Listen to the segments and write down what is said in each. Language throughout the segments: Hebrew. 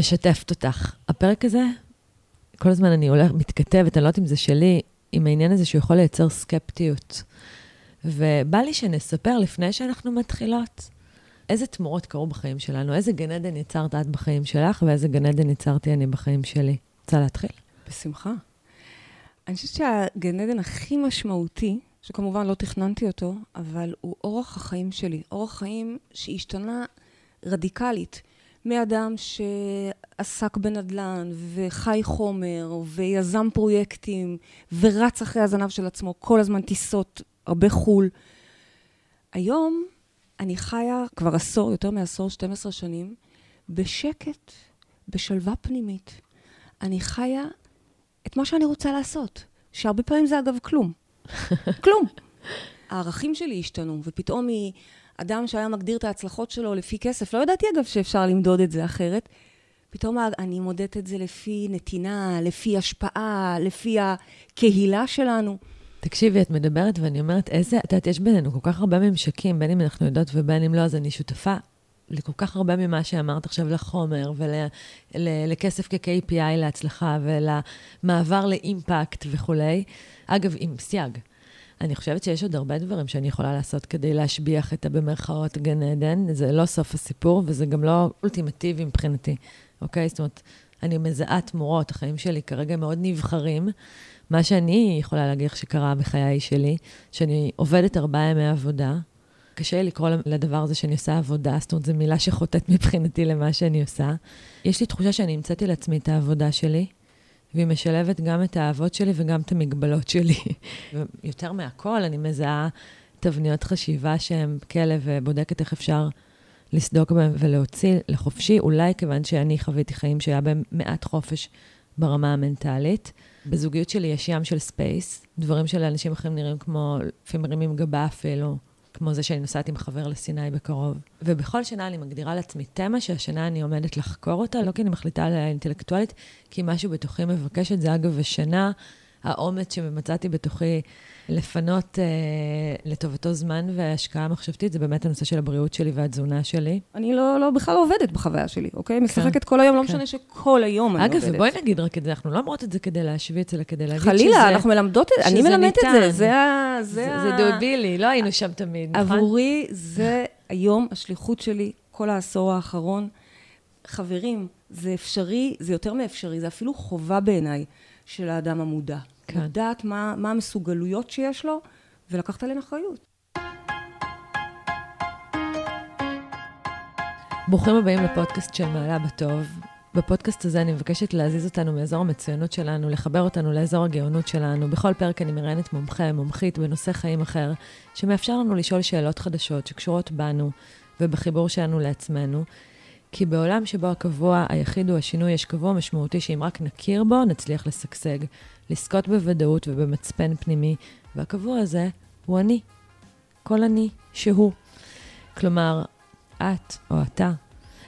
משתפת אותך. הפרק הזה, כל הזמן אני הולכת, מתכתבת, אני לא יודעת אם זה שלי, עם העניין הזה שהוא יכול לייצר סקפטיות. ובא לי שנספר לפני שאנחנו מתחילות, איזה תמורות קרו בחיים שלנו, איזה גן עדן יצרת את בחיים שלך, ואיזה גן עדן יצרתי אני בחיים שלי. רוצה להתחיל? בשמחה. אני חושבת שהגן עדן הכי משמעותי, שכמובן לא תכננתי אותו, אבל הוא אורח החיים שלי. אורח חיים שהשתנה רדיקלית. מאדם שעסק בנדל"ן, וחי חומר, ויזם פרויקטים, ורץ אחרי הזנב של עצמו, כל הזמן טיסות, הרבה חו"ל. היום אני חיה כבר עשור, יותר מעשור, 12 שנים, בשקט, בשלווה פנימית. אני חיה את מה שאני רוצה לעשות, שהרבה פעמים זה אגב כלום. כלום. הערכים שלי השתנו, ופתאום מאדם שהיה מגדיר את ההצלחות שלו לפי כסף, לא ידעתי אגב שאפשר למדוד את זה אחרת, פתאום אני מודדת את זה לפי נתינה, לפי השפעה, לפי הקהילה שלנו. תקשיבי, את מדברת ואני אומרת, איזה, את יודעת, יש בינינו כל כך הרבה ממשקים, בין אם אנחנו יודעות ובין אם לא, אז אני שותפה לכל כך הרבה ממה שאמרת עכשיו לחומר ולכסף כ-KPI להצלחה ולמעבר לאימפקט וכולי. אגב, עם סייג. אני חושבת שיש עוד הרבה דברים שאני יכולה לעשות כדי להשביח את הבמרכאות גן עדן. זה לא סוף הסיפור וזה גם לא אולטימטיבי מבחינתי, אוקיי? זאת אומרת, אני מזהה תמורות, החיים שלי כרגע מאוד נבחרים. מה שאני יכולה להגיד לך שקרה בחיי שלי, שאני עובדת ארבעה ימי עבודה, קשה לקרוא לדבר הזה שאני עושה עבודה, זאת אומרת, זו מילה שחוטאת מבחינתי למה שאני עושה. יש לי תחושה שאני המצאתי לעצמי את העבודה שלי, והיא משלבת גם את האהבות שלי וגם את המגבלות שלי. ויותר מהכל, אני מזהה תבניות חשיבה שהן כאלה, ובודקת איך אפשר לסדוק בהן ולהוציא לחופשי, אולי כיוון שאני חוויתי חיים שהיה בהם מעט חופש ברמה המנטלית. בזוגיות שלי יש ים של space, דברים שלאנשים אחרים נראים כמו, לפעמים מרימים גבה אפילו, כמו זה שאני נוסעת עם חבר לסיני בקרוב. ובכל שנה אני מגדירה לעצמי תמה שהשנה אני עומדת לחקור אותה, לא כי אני מחליטה עליה אינטלקטואלית, כי משהו בתוכי מבקש את זה. אגב, השנה, האומץ שמצאתי בתוכי לפנות אה, לטובתו זמן והשקעה מחשבתית, זה באמת הנושא של הבריאות שלי והתזונה שלי. אני לא, לא בכלל לא עובדת בחוויה שלי, אוקיי? כן, משחקת כל היום, לא כן. משנה שכל היום אני אגב, עובדת. אגב, ובואי נגיד רק את זה, אנחנו לא אומרות את זה כדי להשוויץ, אלא כדי להגיד חלילה, שזה... חלילה, אנחנו מלמדות את זה, אני מלמדת את זה, זה ה... זה, זה, ה... זה דובילי, לא היינו שם תמיד, נכון? עבורי זה היום השליחות שלי, כל העשור האחרון. חברים, זה אפשרי, זה יותר מאפשרי, זה אפילו חובה בעיניי של האדם המודע. כן. לדעת מה, מה המסוגלויות שיש לו, ולקחת עליהן אחריות. ברוכים הבאים לפודקאסט של מעלה בטוב. בפודקאסט הזה אני מבקשת להזיז אותנו מאזור המצוינות שלנו, לחבר אותנו לאזור הגאונות שלנו. בכל פרק אני מראיינת מומחה, מומחית בנושא חיים אחר, שמאפשר לנו לשאול שאלות חדשות שקשורות בנו ובחיבור שלנו לעצמנו. כי בעולם שבו הקבוע היחיד הוא השינוי, יש קבוע משמעותי שאם רק נכיר בו, נצליח לשגשג. לזכות בוודאות ובמצפן פנימי, והקבוע הזה הוא אני. כל אני שהוא. כלומר, את או אתה.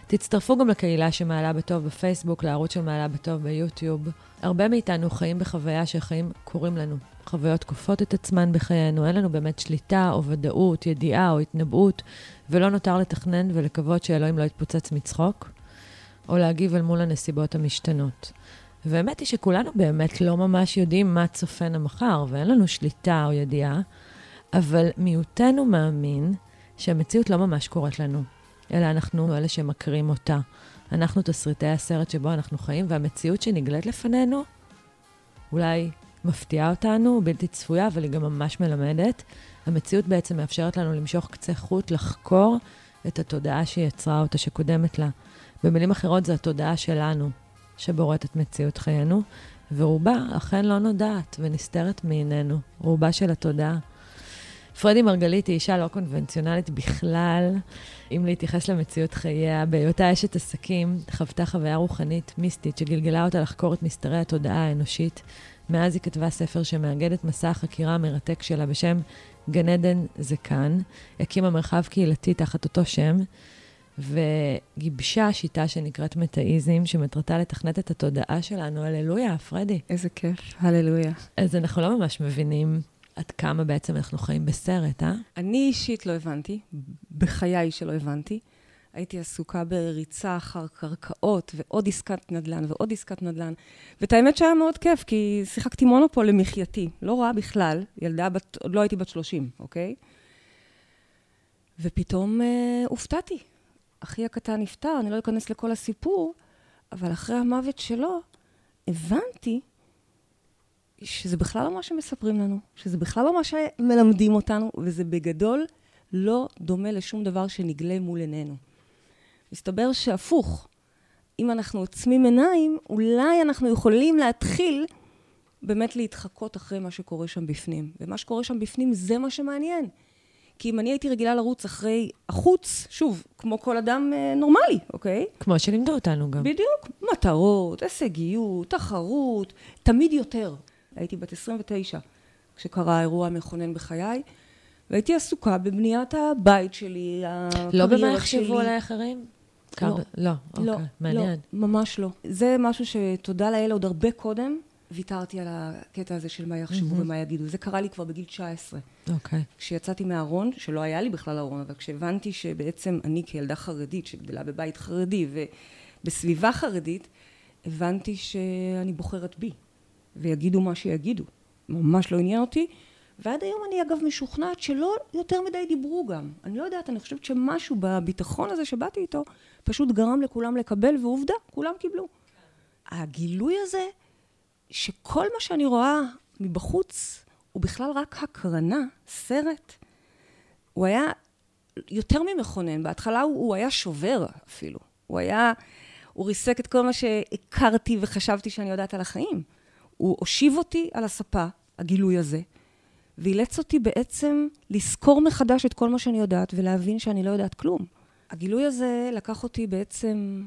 תצטרפו גם לקהילה שמעלה בטוב בפייסבוק, לערוץ של מעלה בטוב ביוטיוב. הרבה מאיתנו חיים בחוויה שהחיים קורים לנו. חוויות כופות את עצמן בחיינו, אין לנו באמת שליטה או ודאות, ידיעה או התנבאות, ולא נותר לתכנן ולקוות שאלוהים לא יתפוצץ מצחוק, או להגיב אל מול הנסיבות המשתנות. והאמת היא שכולנו באמת לא ממש יודעים מה צופן המחר, ואין לנו שליטה או ידיעה, אבל מיעוטנו מאמין שהמציאות לא ממש קורית לנו, אלא אנחנו אלה שמכירים אותה. אנחנו תסריטי הסרט שבו אנחנו חיים, והמציאות שנגלית לפנינו אולי מפתיעה אותנו, בלתי צפויה, אבל היא גם ממש מלמדת. המציאות בעצם מאפשרת לנו למשוך קצה חוט, לחקור את התודעה שהיא יצרה אותה, שקודמת לה. במילים אחרות, זו התודעה שלנו, שבוראת את מציאות חיינו, ורובה אכן לא נודעת ונסתרת מעינינו, רובה של התודעה. פרדי מרגלית היא אישה לא קונבנציונלית בכלל, אם להתייחס למציאות חייה. בהיותה אשת עסקים, חוותה חוויה רוחנית מיסטית שגלגלה אותה לחקור את מסתרי התודעה האנושית. מאז היא כתבה ספר שמאגד את מסע החקירה המרתק שלה בשם גן עדן זה כאן. הקימה מרחב קהילתי תחת אותו שם, וגיבשה שיטה שנקראת מטאיזם, שמטרתה לתכנת את התודעה שלנו. הללויה, פרדי. איזה כיף, הללויה. אז אנחנו לא ממש מבינים עד כמה בעצם אנחנו חיים בסרט, אה? אני אישית לא הבנתי, בחיי שלא הבנתי, הייתי עסוקה בריצה אחר קרקעות, ועוד עסקת נדל"ן, ועוד עסקת נדל"ן. ואת האמת שהיה מאוד כיף, כי שיחקתי מונופול למחייתי. לא רעה בכלל, ילדה בת, עוד לא הייתי בת 30, אוקיי? ופתאום אה, הופתעתי. אחי הקטן נפטר, אני לא אכנס לכל הסיפור, אבל אחרי המוות שלו, הבנתי שזה בכלל לא מה שמספרים לנו, שזה בכלל לא מה שמלמדים אותנו, וזה בגדול לא דומה לשום דבר שנגלה מול עינינו. מסתבר שהפוך, אם אנחנו עוצמים עיניים, אולי אנחנו יכולים להתחיל באמת להתחקות אחרי מה שקורה שם בפנים. ומה שקורה שם בפנים זה מה שמעניין. כי אם אני הייתי רגילה לרוץ אחרי החוץ, שוב, כמו כל אדם אה, נורמלי, אוקיי? כמו שלימדו אותנו גם. בדיוק. מטרות, הישגיות, תחרות, תמיד יותר. הייתי בת 29 כשקרה האירוע המכונן בחיי, והייתי עסוקה בבניית הבית שלי, לא במה יחשבו עליי אחרים? לא. לא, לא, אוקיי, מעניין. לא, ממש לא. זה משהו שתודה לאל עוד הרבה קודם, ויתרתי על הקטע הזה של מה יחשבו. ומה יגידו. זה קרה לי כבר בגיל 19. אוקיי. Okay. כשיצאתי מהארון, שלא היה לי בכלל ארון, אבל כשהבנתי שבעצם אני כילדה חרדית, שגדלה בבית חרדי ובסביבה חרדית, הבנתי שאני בוחרת בי, ויגידו מה שיגידו. ממש לא עניין אותי. ועד היום אני אגב משוכנעת שלא יותר מדי דיברו גם. אני לא יודעת, אני חושבת שמשהו בביטחון הזה שבאתי איתו, פשוט גרם לכולם לקבל, ועובדה, כולם קיבלו. הגילוי הזה שכל מה שאני רואה מבחוץ הוא בכלל רק הקרנה, סרט. הוא היה יותר ממכונן. בהתחלה הוא, הוא היה שובר אפילו. הוא היה, הוא ריסק את כל מה שהכרתי וחשבתי שאני יודעת על החיים. הוא הושיב אותי על הספה, הגילוי הזה, ואילץ אותי בעצם לזכור מחדש את כל מה שאני יודעת ולהבין שאני לא יודעת כלום. הגילוי הזה לקח אותי בעצם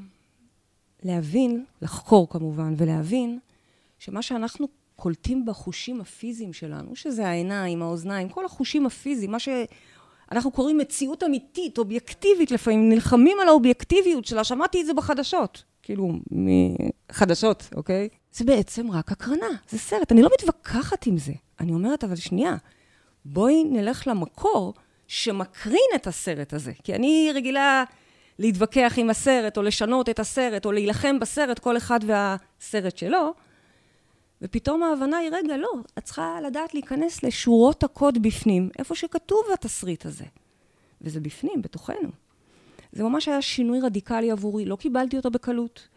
להבין, לחקור כמובן, ולהבין שמה שאנחנו קולטים בחושים הפיזיים שלנו, שזה העיניים, האוזניים, כל החושים הפיזיים, מה שאנחנו קוראים מציאות אמיתית, אובייקטיבית לפעמים, נלחמים על האובייקטיביות שלה, שמעתי את זה בחדשות, כאילו, מחדשות, אוקיי? זה בעצם רק הקרנה, זה סרט, אני לא מתווכחת עם זה. אני אומרת, אבל שנייה, בואי נלך למקור שמקרין את הסרט הזה, כי אני רגילה להתווכח עם הסרט, או לשנות את הסרט, או להילחם בסרט, כל אחד והסרט שלו. ופתאום ההבנה היא, רגע, לא, את צריכה לדעת להיכנס לשורות הקוד בפנים, איפה שכתוב התסריט הזה. וזה בפנים, בתוכנו. זה ממש היה שינוי רדיקלי עבורי, לא קיבלתי אותו בקלות.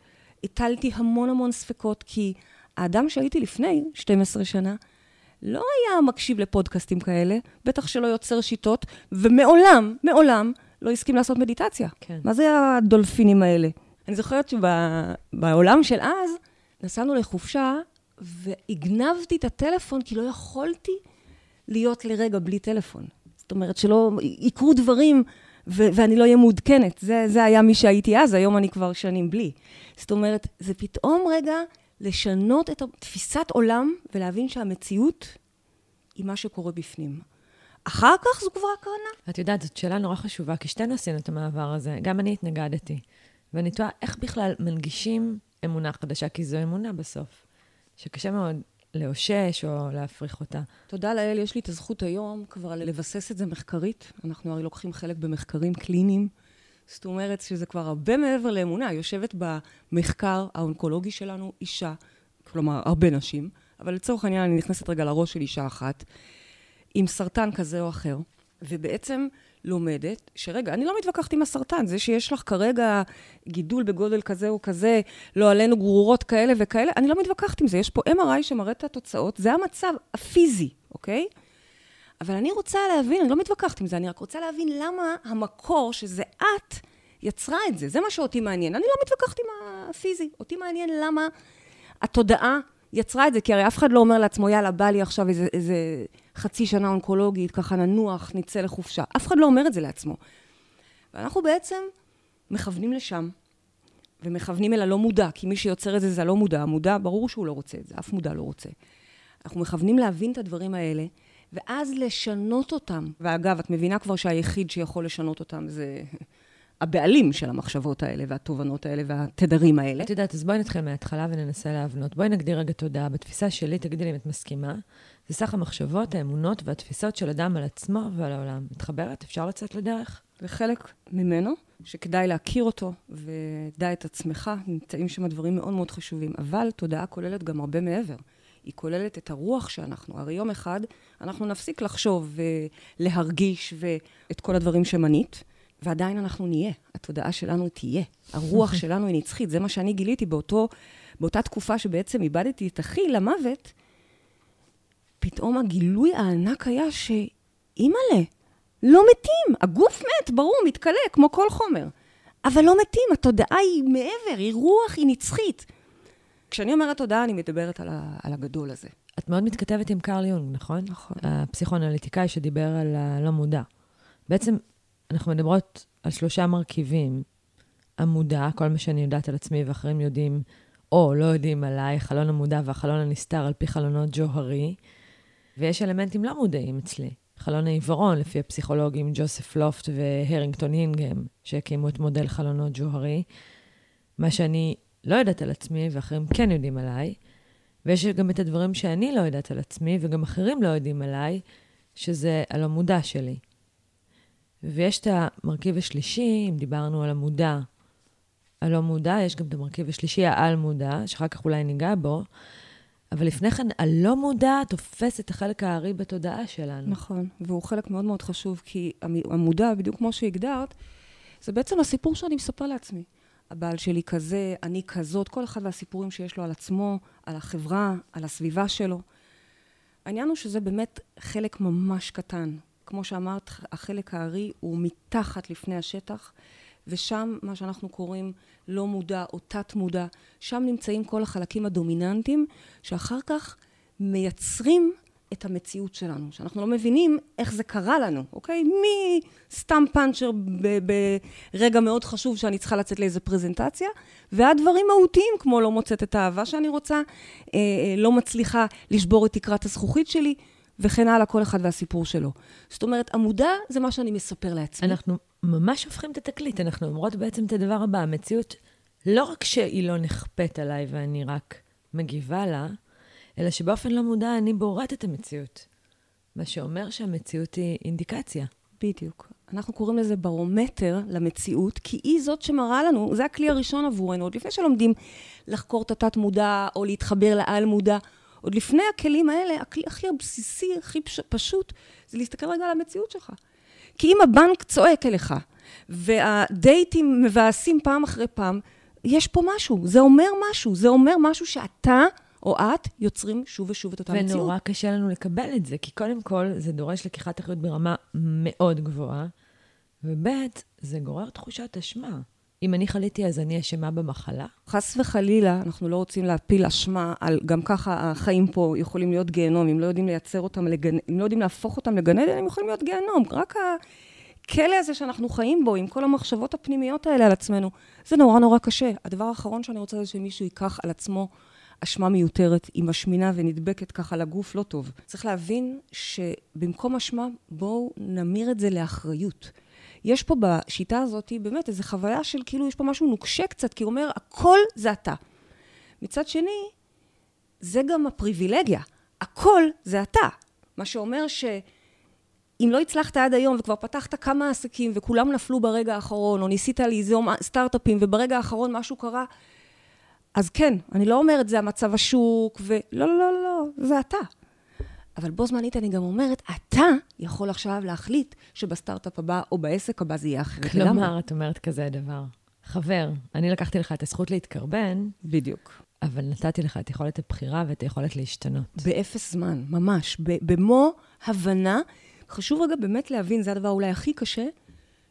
הטלתי המון המון ספקות, כי האדם שהייתי לפני 12 שנה, לא היה מקשיב לפודקאסטים כאלה, בטח שלא יוצר שיטות, ומעולם, מעולם, לא הסכים לעשות מדיטציה. כן. מה זה הדולפינים האלה? אני זוכרת שבעולם של אז, נסענו לחופשה והגנבתי את הטלפון כי לא יכולתי להיות לרגע בלי טלפון. זאת אומרת, שלא יקרו דברים ו- ואני לא אהיה מעודכנת. זה, זה היה מי שהייתי אז, היום אני כבר שנים בלי. זאת אומרת, זה פתאום רגע לשנות את תפיסת עולם ולהבין שהמציאות היא מה שקורה בפנים. אחר כך זו כבר הקרנה. את יודעת, זאת שאלה נורא חשובה, כי שתינו עשינו את המעבר הזה. גם אני התנגדתי. ואני תוהה, איך בכלל מנגישים אמונה חדשה? כי זו אמונה בסוף. שקשה מאוד לאושש או להפריך אותה. תודה לאל, יש לי את הזכות היום כבר לבסס את זה מחקרית. אנחנו הרי לוקחים חלק במחקרים קליניים. זאת אומרת שזה כבר הרבה מעבר לאמונה. יושבת במחקר האונקולוגי שלנו אישה, כלומר, הרבה נשים, אבל לצורך העניין אני נכנסת רגע לראש של אישה אחת, עם סרטן כזה או אחר, ובעצם לומדת, שרגע, אני לא מתווכחת עם הסרטן, זה שיש לך כרגע גידול בגודל כזה או כזה, לא עלינו גרורות כאלה וכאלה, אני לא מתווכחת עם זה. יש פה MRI שמראה את התוצאות, זה המצב הפיזי, אוקיי? אבל אני רוצה להבין, אני לא מתווכחת עם זה, אני רק רוצה להבין למה המקור, שזה את, יצרה את זה. זה מה שאותי מעניין. אני לא מתווכחת עם הפיזי. אותי מעניין למה התודעה יצרה את זה, כי הרי אף אחד לא אומר לעצמו, יאללה, בא לי עכשיו איזה, איזה חצי שנה אונקולוגית, ככה ננוח, נצא לחופשה. אף אחד לא אומר את זה לעצמו. ואנחנו בעצם מכוונים לשם, ומכוונים אל הלא מודע, כי מי שיוצר את זה זה הלא מודע. המודע, ברור שהוא לא רוצה את זה, אף מודע לא רוצה. אנחנו מכוונים להבין את הדברים האלה, ואז לשנות אותם. ואגב, את מבינה כבר שהיחיד שיכול לשנות אותם זה הבעלים של המחשבות האלה והתובנות האלה והתדרים האלה. את יודעת, אז בואי נתחיל מההתחלה וננסה להבנות. בואי נגדיר רגע תודעה. בתפיסה שלי, תגידי לי אם את מסכימה, זה סך המחשבות, האמונות והתפיסות של אדם על עצמו ועל העולם. מתחברת? אפשר לצאת לדרך? זה חלק ממנו, שכדאי להכיר אותו ודע את עצמך, נמצאים שם דברים מאוד מאוד חשובים. אבל תודעה כוללת גם הרבה מעבר. היא כוללת את הרוח שאנחנו. הרי יום אחד אנחנו נפסיק לחשוב ולהרגיש ואת כל הדברים שמנית, ועדיין אנחנו נהיה. התודעה שלנו תהיה. הרוח שלנו היא נצחית. זה מה שאני גיליתי באותו, באותה תקופה שבעצם איבדתי את אחי למוות. פתאום הגילוי הענק היה שאימא'לה, לא מתים. הגוף מת, ברור, מתכלה, כמו כל חומר. אבל לא מתים, התודעה היא מעבר, היא רוח, היא נצחית. כשאני אומרת תודעה, אני מדברת על, ה, על הגדול הזה. את מאוד מתכתבת עם קרל יונג, נכון? נכון. הפסיכואנליטיקאי שדיבר על הלא מודע. בעצם, אנחנו מדברות על שלושה מרכיבים. המודע, כל מה שאני יודעת על עצמי ואחרים יודעים, או לא יודעים עליי, חלון המודע והחלון הנסתר על פי חלונות ג'והרי, ויש אלמנטים לא מודעים אצלי. חלון העיוורון, לפי הפסיכולוגים ג'וסף לופט והרינגטון הינגהם, שהקימו את מודל חלונות ג'והרי. מה שאני לא יודעת על עצמי ואחרים כן יודעים עליי, ויש גם את הדברים שאני לא יודעת על עצמי וגם אחרים לא יודעים עליי, שזה על המודע שלי. ויש את המרכיב השלישי, אם דיברנו על המודע, הלא מודע, יש גם את המרכיב השלישי, העל-מודע, שאחר כך אולי ניגע בו, אבל לפני כן, הלא מודע תופס את החלק הארי בתודעה שלנו. נכון, והוא חלק מאוד מאוד חשוב, כי המודע, בדיוק כמו שהגדרת, זה בעצם הסיפור שאני מספר לעצמי. הבעל שלי כזה, אני כזאת, כל אחד והסיפורים שיש לו על עצמו, על החברה, על הסביבה שלו. העניין הוא שזה באמת חלק ממש קטן. כמו שאמרת, החלק הארי הוא מתחת לפני השטח, ושם מה שאנחנו קוראים לא מודע או תת מודע, שם נמצאים כל החלקים הדומיננטיים, שאחר כך מייצרים את המציאות שלנו, שאנחנו לא מבינים איך זה קרה לנו, אוקיי? מסתם פאנצ'ר ברגע מאוד חשוב שאני צריכה לצאת לאיזה פרזנטציה, ועד דברים מהותיים, כמו לא מוצאת את האהבה שאני רוצה, אה, אה, לא מצליחה לשבור את תקרת הזכוכית שלי, וכן הלאה, כל אחד והסיפור שלו. זאת אומרת, המודע זה מה שאני מספר לעצמי. אנחנו ממש הופכים את התקליט, אנחנו אומרות בעצם את הדבר הבא, המציאות, לא רק שהיא לא נכפית עליי ואני רק מגיבה לה, אלא שבאופן לא מודע אני בוראת את המציאות. מה שאומר שהמציאות היא אינדיקציה. בדיוק. אנחנו קוראים לזה ברומטר למציאות, כי היא זאת שמראה לנו, זה הכלי הראשון עבורנו, עוד לפני שלומדים לחקור את התת-מודע או להתחבר לעל-מודע. עוד לפני הכלים האלה, הכלי הכי הבסיסי, הכי פשוט, זה להסתכל רגע על המציאות שלך. כי אם הבנק צועק אליך, והדייטים מבאסים פעם אחרי פעם, יש פה משהו, זה אומר משהו, זה אומר משהו שאתה או את יוצרים שוב ושוב את אותה ונורא מציאות. ונורא קשה לנו לקבל את זה, כי קודם כל, זה דורש לקיחת אחריות ברמה מאוד גבוהה, וב' זה גורר תחושת אשמה. אם אני חליתי, אז אני אשמה במחלה? חס וחלילה, אנחנו לא רוצים להפיל אשמה על גם ככה החיים פה יכולים להיות גיהנום, אם לא יודעים לייצר אותם, לגנ... אם לא יודעים להפוך אותם לגן עדן, הם יכולים להיות גיהנום. רק הכלא הזה שאנחנו חיים בו, עם כל המחשבות הפנימיות האלה על עצמנו, זה נורא נורא קשה. הדבר האחרון שאני רוצה זה שמישהו ייקח על עצמו אשמה מיותרת, היא משמינה ונדבקת ככה לגוף, לא טוב. צריך להבין שבמקום אשמה, בואו נמיר את זה לאחריות. יש פה בשיטה הזאת באמת איזו חוויה של כאילו יש פה משהו נוקשה קצת, כי הוא אומר, הכל זה אתה. מצד שני, זה גם הפריבילגיה. הכל זה אתה. מה שאומר שאם לא הצלחת עד היום וכבר פתחת כמה עסקים וכולם נפלו ברגע האחרון, או ניסית ליזום סטארט-אפים וברגע האחרון משהו קרה, אז כן, אני לא אומרת זה המצב השוק, ולא, לא, לא, לא, זה אתה. אבל בו זמנית אני גם אומרת, אתה יכול עכשיו להחליט שבסטארט-אפ הבא או בעסק הבא זה יהיה אחרת. כלומר, את אומרת כזה דבר. חבר, אני לקחתי לך את הזכות להתקרבן. בדיוק. אבל נתתי לך את יכולת הבחירה ואת היכולת להשתנות. באפס זמן, ממש. במו הבנה, חשוב רגע באמת להבין, זה הדבר אולי הכי קשה,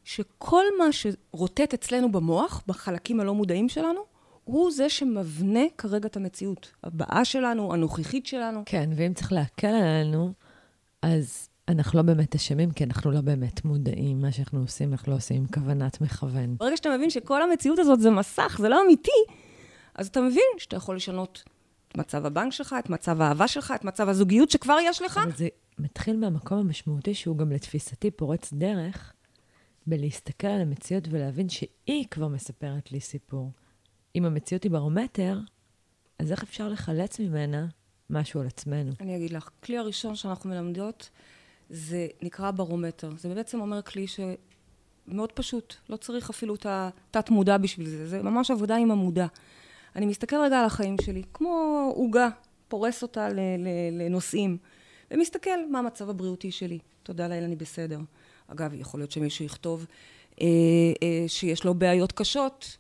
שכל מה שרוטט אצלנו במוח, בחלקים הלא מודעים שלנו, הוא זה שמבנה כרגע את המציאות. הבאה שלנו, הנוכחית שלנו. כן, ואם צריך להקל עלינו, אז אנחנו לא באמת אשמים, כי אנחנו לא באמת מודעים. מה שאנחנו עושים, אנחנו לא עושים עם כוונת מכוון. ברגע שאתה מבין שכל המציאות הזאת זה מסך, זה לא אמיתי, אז אתה מבין שאתה יכול לשנות את מצב הבנק שלך, את מצב האהבה שלך, את מצב הזוגיות שכבר יש לך. אבל זה מתחיל מהמקום המשמעותי, שהוא גם לתפיסתי פורץ דרך, בלהסתכל על המציאות ולהבין שהיא כבר מספרת לי סיפור. אם המציאות היא ברומטר, אז איך אפשר לחלץ ממנה משהו על עצמנו? אני אגיד לך, כלי הראשון שאנחנו מלמדות זה נקרא ברומטר. זה בעצם אומר כלי שמאוד פשוט, לא צריך אפילו את התת-מודע בשביל זה, זה ממש עבודה עם המודע. אני מסתכל רגע על החיים שלי, כמו עוגה, פורס אותה לנושאים, ומסתכל מה המצב הבריאותי שלי. תודה לאל, אני בסדר. אגב, יכול להיות שמישהו יכתוב אה, אה, שיש לו בעיות קשות.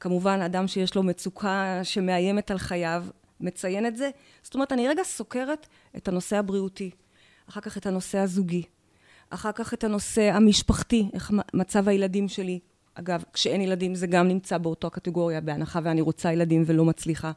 כמובן, אדם שיש לו מצוקה שמאיימת על חייו, מציין את זה. זאת אומרת, אני רגע סוקרת את הנושא הבריאותי, אחר כך את הנושא הזוגי, אחר כך את הנושא המשפחתי, איך מצב הילדים שלי. אגב, כשאין ילדים זה גם נמצא באותו קטגוריה, בהנחה ואני רוצה ילדים ולא מצליחה.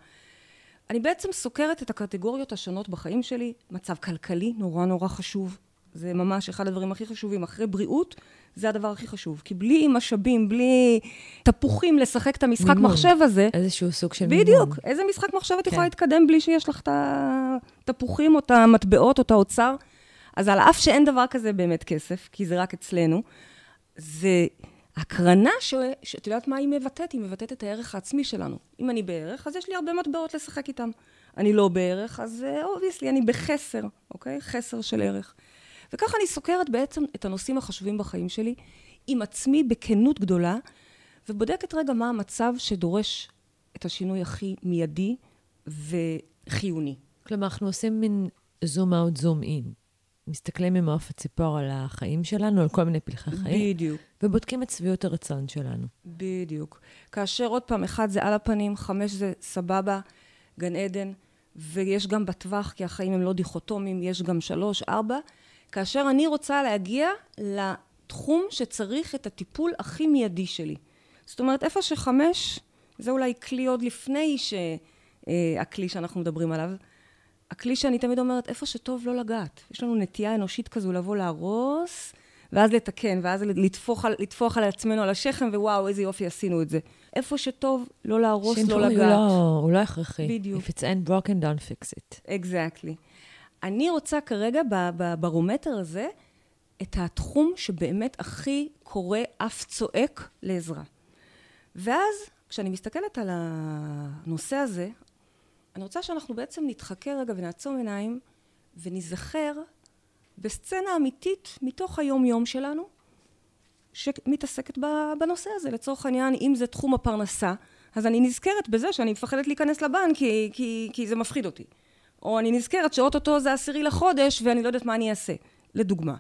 אני בעצם סוקרת את הקטגוריות השונות בחיים שלי, מצב כלכלי נורא נורא חשוב, זה ממש אחד הדברים הכי חשובים. אחרי בריאות, זה הדבר הכי חשוב. כי בלי משאבים, בלי תפוחים לשחק את המשחק מימון. מחשב הזה... איזשהו סוג של בדיוק, מימון. בדיוק. איזה משחק מחשב את כן. יכולה להתקדם בלי שיש לך את התפוחים או את המטבעות או את האוצר? אז על אף שאין דבר כזה באמת כסף, כי זה רק אצלנו, זה הקרנה שאת יודעת מה היא מבטאת? היא מבטאת את הערך העצמי שלנו. אם אני בערך, אז יש לי הרבה מטבעות לשחק איתם. אני לא בערך, אז obviously, אה, אני בחסר, אוקיי? חסר של ערך. וככה אני סוקרת בעצם את הנושאים החשובים בחיים שלי, עם עצמי בכנות גדולה, ובודקת רגע מה המצב שדורש את השינוי הכי מיידי וחיוני. כלומר, אנחנו עושים מין zoom out, zoom in. מסתכלים ממעוף הציפור על החיים שלנו, על כל מיני פלחי חיים. בדיוק. ובודקים את שביעות הרצון שלנו. בדיוק. כאשר עוד פעם, אחד זה על הפנים, חמש זה סבבה, גן עדן, ויש גם בטווח, כי החיים הם לא דיכוטומיים, יש גם שלוש, ארבע. כאשר אני רוצה להגיע לתחום שצריך את הטיפול הכי מיידי שלי. זאת אומרת, איפה שחמש, זה אולי כלי עוד לפני שהכלי שאנחנו מדברים עליו, הכלי שאני תמיד אומרת, איפה שטוב לא לגעת. יש לנו נטייה אנושית כזו לבוא להרוס, ואז לתקן, ואז לטפוח על, לטפוח על עצמנו על השכם, ווואו, איזה יופי עשינו את זה. איפה שטוב, לא להרוס, לא לגעת. שינוי לא, הוא לא הכרחי. בדיוק. If it's ain't broken, don't fix it. Exactly. אני רוצה כרגע בברומטר הזה את התחום שבאמת הכי קורא אף צועק לעזרה. ואז כשאני מסתכלת על הנושא הזה, אני רוצה שאנחנו בעצם נתחכה רגע ונעצום עיניים וניזכר בסצנה אמיתית מתוך היום-יום שלנו, שמתעסקת בנושא הזה. לצורך העניין, אם זה תחום הפרנסה, אז אני נזכרת בזה שאני מפחדת להיכנס לבנק כי, כי, כי זה מפחיד אותי. או אני נזכרת שאו-טו-טו זה עשירי לחודש ואני לא יודעת מה אני אעשה, לדוגמה.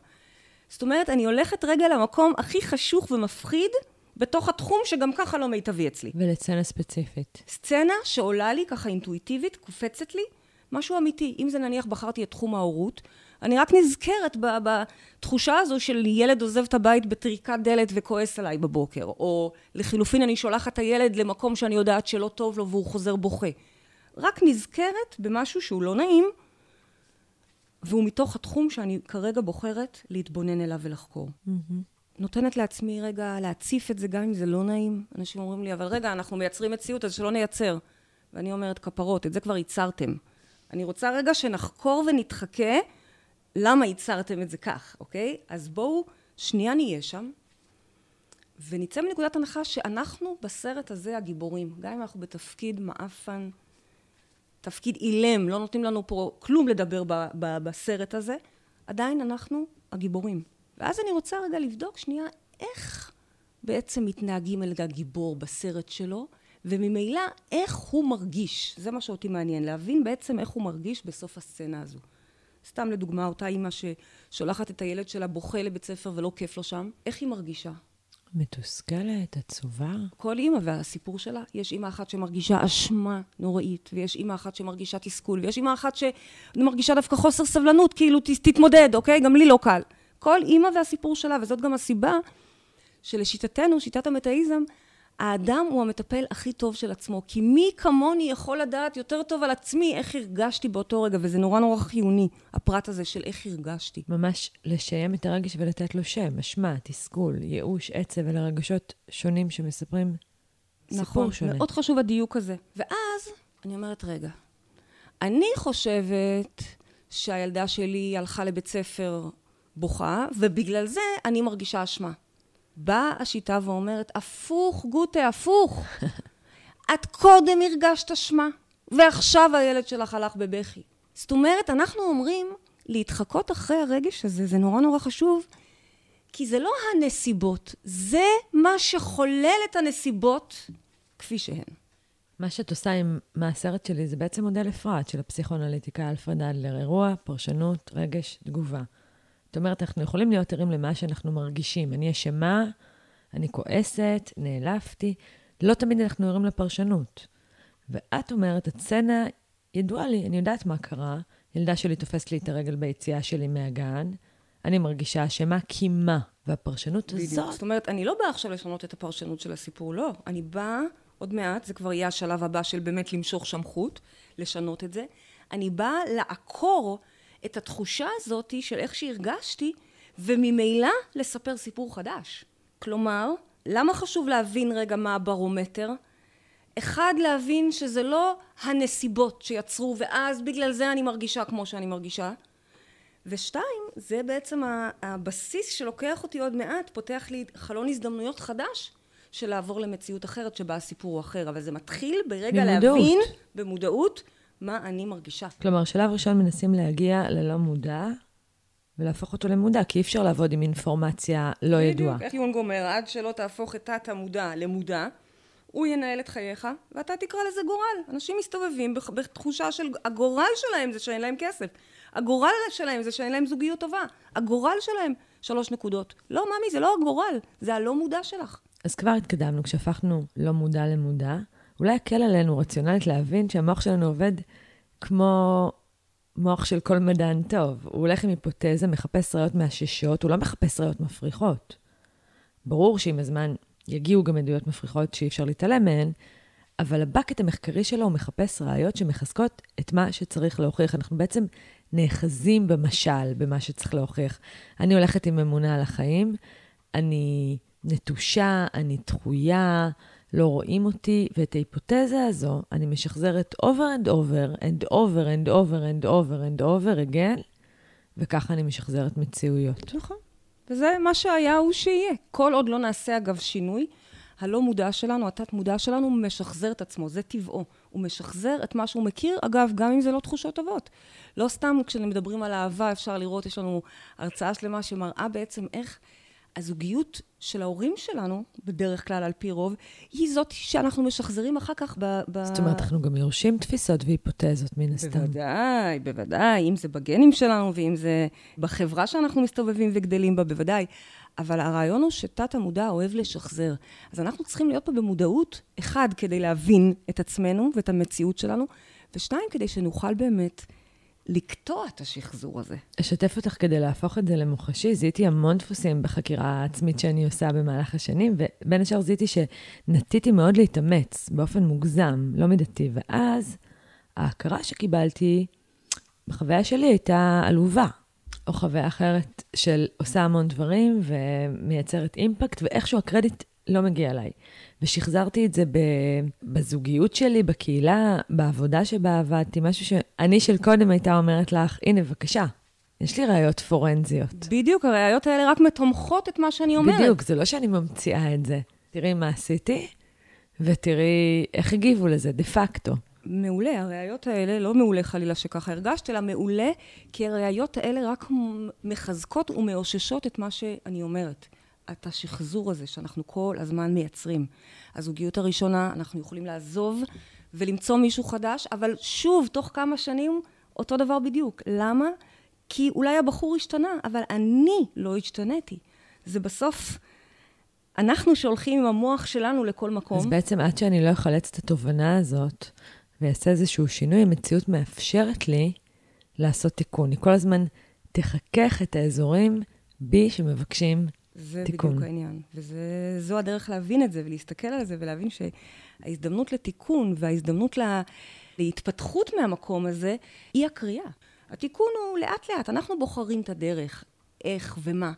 זאת אומרת, אני הולכת רגע למקום הכי חשוך ומפחיד בתוך התחום שגם ככה לא מיטבי אצלי. ולסצנה ספציפית. סצנה שעולה לי ככה אינטואיטיבית, קופצת לי, משהו אמיתי. אם זה נניח בחרתי את תחום ההורות, אני רק נזכרת בתחושה הזו של ילד עוזב את הבית בטריקת דלת וכועס עליי בבוקר, או לחילופין אני שולחת את הילד למקום שאני יודעת שלא טוב לו והוא חוזר בוכה. רק נזכרת במשהו שהוא לא נעים, והוא מתוך התחום שאני כרגע בוחרת להתבונן אליו ולחקור. Mm-hmm. נותנת לעצמי רגע להציף את זה גם אם זה לא נעים. אנשים אומרים לי, אבל רגע, אנחנו מייצרים מציאות, אז שלא נייצר. ואני אומרת, כפרות, את זה כבר ייצרתם. אני רוצה רגע שנחקור ונתחכה למה ייצרתם את זה כך, אוקיי? אז בואו שנייה נהיה שם, ונצא מנקודת הנחה שאנחנו בסרט הזה הגיבורים. גם אם אנחנו בתפקיד מעפן תפקיד אילם, לא נותנים לנו פה כלום לדבר ב- ב- בסרט הזה, עדיין אנחנו הגיבורים. ואז אני רוצה רגע לבדוק שנייה איך בעצם מתנהגים אל הגיבור בסרט שלו, וממילא איך הוא מרגיש. זה מה שאותי מעניין, להבין בעצם איך הוא מרגיש בסוף הסצנה הזו. סתם לדוגמה, אותה אימא ששולחת את הילד שלה בוכה לבית ספר ולא כיף לו שם, איך היא מרגישה? מתוסכלת, עצובה. כל אימא והסיפור שלה. יש אימא אחת שמרגישה אשמה נוראית, ויש אימא אחת שמרגישה תסכול, ויש אימא אחת שמרגישה דווקא חוסר סבלנות, כאילו תתמודד, אוקיי? גם לי לא קל. כל אימא והסיפור שלה, וזאת גם הסיבה שלשיטתנו, שיטת המטאיזם, האדם הוא המטפל הכי טוב של עצמו, כי מי כמוני יכול לדעת יותר טוב על עצמי איך הרגשתי באותו רגע, וזה נורא נורא חיוני, הפרט הזה של איך הרגשתי. ממש לשיים את הרגש ולתת לו שם, אשמה, תסכול, ייאוש, עצב, אלה רגשות שונים שמספרים סיפור נכון, שונה. נכון, מאוד חשוב הדיוק הזה. ואז אני אומרת, רגע, אני חושבת שהילדה שלי הלכה לבית ספר בוכה, ובגלל זה אני מרגישה אשמה. באה השיטה ואומרת, הפוך, גוטה, הפוך. את קודם הרגשת אשמה, ועכשיו הילד שלך הלך בבכי. זאת אומרת, אנחנו אומרים, להתחקות אחרי הרגש הזה, זה נורא נורא חשוב, כי זה לא הנסיבות, זה מה שחולל את הנסיבות כפי שהן. מה שאת עושה עם מהסרט שלי זה בעצם מודל אפרת של הפסיכואנליטיקה אלפרד אדלר, אירוע, פרשנות, רגש, תגובה. זאת אומרת, אנחנו יכולים להיות ערים למה שאנחנו מרגישים. אני אשמה, אני כועסת, נעלבתי. לא תמיד אנחנו ערים לפרשנות. ואת אומרת, הסצנה ידועה לי, אני יודעת מה קרה. ילדה שלי תופסת לי את הרגל ביציאה שלי מהגן. אני מרגישה אשמה כי מה? והפרשנות בדיוק. הזאת... זאת אומרת, אני לא באה עכשיו לשנות את הפרשנות של הסיפור, לא. אני באה, עוד מעט, זה כבר יהיה השלב הבא של באמת למשוך שמחות, לשנות את זה. אני באה לעקור את התחושה הזאת של איך שהרגשתי, וממילא לספר סיפור חדש. כלומר, למה חשוב להבין רגע מה הברומטר? אחד, להבין שזה לא הנסיבות שיצרו, ואז בגלל זה אני מרגישה כמו שאני מרגישה. ושתיים, זה בעצם הבסיס שלוקח אותי עוד מעט, פותח לי חלון הזדמנויות חדש של לעבור למציאות אחרת שבה הסיפור הוא אחר. אבל זה מתחיל ברגע במודעות. להבין, במודעות, מה אני מרגישה. כלומר, שלב ראשון מנסים להגיע ללא מודע, ולהפוך אותו למודע, כי אי אפשר לעבוד עם אינפורמציה לא ידועה. בדיוק, איך יונג אומר, עד שלא תהפוך את תת המודע למודע, הוא ינהל את חייך, ואתה תקרא לזה גורל. אנשים מסתובבים בתחושה של, הגורל שלהם זה שאין להם כסף. הגורל שלהם זה שאין להם זוגיות טובה. הגורל שלהם, שלוש נקודות. לא, ממי, זה לא הגורל, זה הלא מודע שלך. אז כבר התקדמנו, כשהפכנו לא מודע למודע. אולי יקל עלינו רציונלית להבין שהמוח שלנו עובד כמו מוח של כל מדען טוב. הוא הולך עם היפותזה, מחפש ראיות מאששות, הוא לא מחפש ראיות מפריחות. ברור שעם הזמן יגיעו גם עדויות מפריחות שאי אפשר להתעלם מהן, אבל הבקט המחקרי שלו הוא מחפש ראיות שמחזקות את מה שצריך להוכיח. אנחנו בעצם נאחזים במשל, במה שצריך להוכיח. אני הולכת עם אמונה על החיים, אני נטושה, אני דחויה, לא רואים אותי, ואת ההיפותזה הזו אני משחזרת over and over and over and over and over and over again, וככה אני משחזרת מציאויות. נכון. וזה מה שהיה הוא שיהיה. כל עוד לא נעשה אגב שינוי, הלא מודע שלנו, התת מודע שלנו, משחזר את עצמו, זה טבעו. הוא משחזר את מה שהוא מכיר, אגב, גם אם זה לא תחושות טובות. לא סתם כשמדברים על אהבה, אפשר לראות, יש לנו הרצאה שלמה שמראה בעצם איך הזוגיות של ההורים שלנו, בדרך כלל על פי רוב, היא זאת שאנחנו משחזרים אחר כך ב... ב... זאת אומרת, אנחנו גם יורשים תפיסות והיפותזות, מן הסתם. בוודאי, בוודאי, אם זה בגנים שלנו ואם זה בחברה שאנחנו מסתובבים וגדלים בה, בוודאי. אבל הרעיון הוא שתת המודע אוהב לשחזר. אז אנחנו צריכים להיות פה במודעות, אחד, כדי להבין את עצמנו ואת המציאות שלנו, ושתיים, כדי שנוכל באמת לקטוע את השחזור הזה. אשתף אותך כדי להפוך את זה למוחשי. זיהיתי המון דפוסים בחקירה העצמית שאני עושה במהלך השנים, ובין השאר זיהיתי שנטיתי מאוד להתאמץ באופן מוגזם, לא מידתי. ואז ההכרה שקיבלתי בחוויה שלי הייתה עלובה. או חוויה אחרת של עושה המון דברים ומייצרת אימפקט, ואיכשהו הקרדיט לא מגיע אליי. ושחזרתי את זה בזוגיות שלי, בקהילה, בעבודה שבה עבדתי, משהו שאני של קודם הייתה אומרת לך, הנה, בבקשה, יש לי ראיות פורנזיות. בדיוק, הראיות האלה רק מתומכות את מה שאני אומרת. בדיוק, זה לא שאני ממציאה את זה. תראי מה עשיתי, ותראי איך הגיבו לזה, דה פקטו. מעולה, הראיות האלה, לא מעולה חלילה שככה הרגשת, אלא מעולה, כי הראיות האלה רק מחזקות ומאוששות את מה שאני אומרת. את השחזור הזה שאנחנו כל הזמן מייצרים. הזוגיות הראשונה, אנחנו יכולים לעזוב ולמצוא מישהו חדש, אבל שוב, תוך כמה שנים, אותו דבר בדיוק. למה? כי אולי הבחור השתנה, אבל אני לא השתניתי. זה בסוף... אנחנו שהולכים עם המוח שלנו לכל מקום. אז בעצם עד שאני לא אחלץ את התובנה הזאת, ויעשה איזשהו שינוי, המציאות מאפשרת לי לעשות תיקון. היא כל הזמן תחכך את האזורים בי שמבקשים זה תיקון. בדיוק העניין. וזו הדרך להבין את זה, ולהסתכל על זה, ולהבין שההזדמנות לתיקון וההזדמנות לה, להתפתחות מהמקום הזה, היא הקריאה. התיקון הוא לאט-לאט, אנחנו בוחרים את הדרך, איך ומה.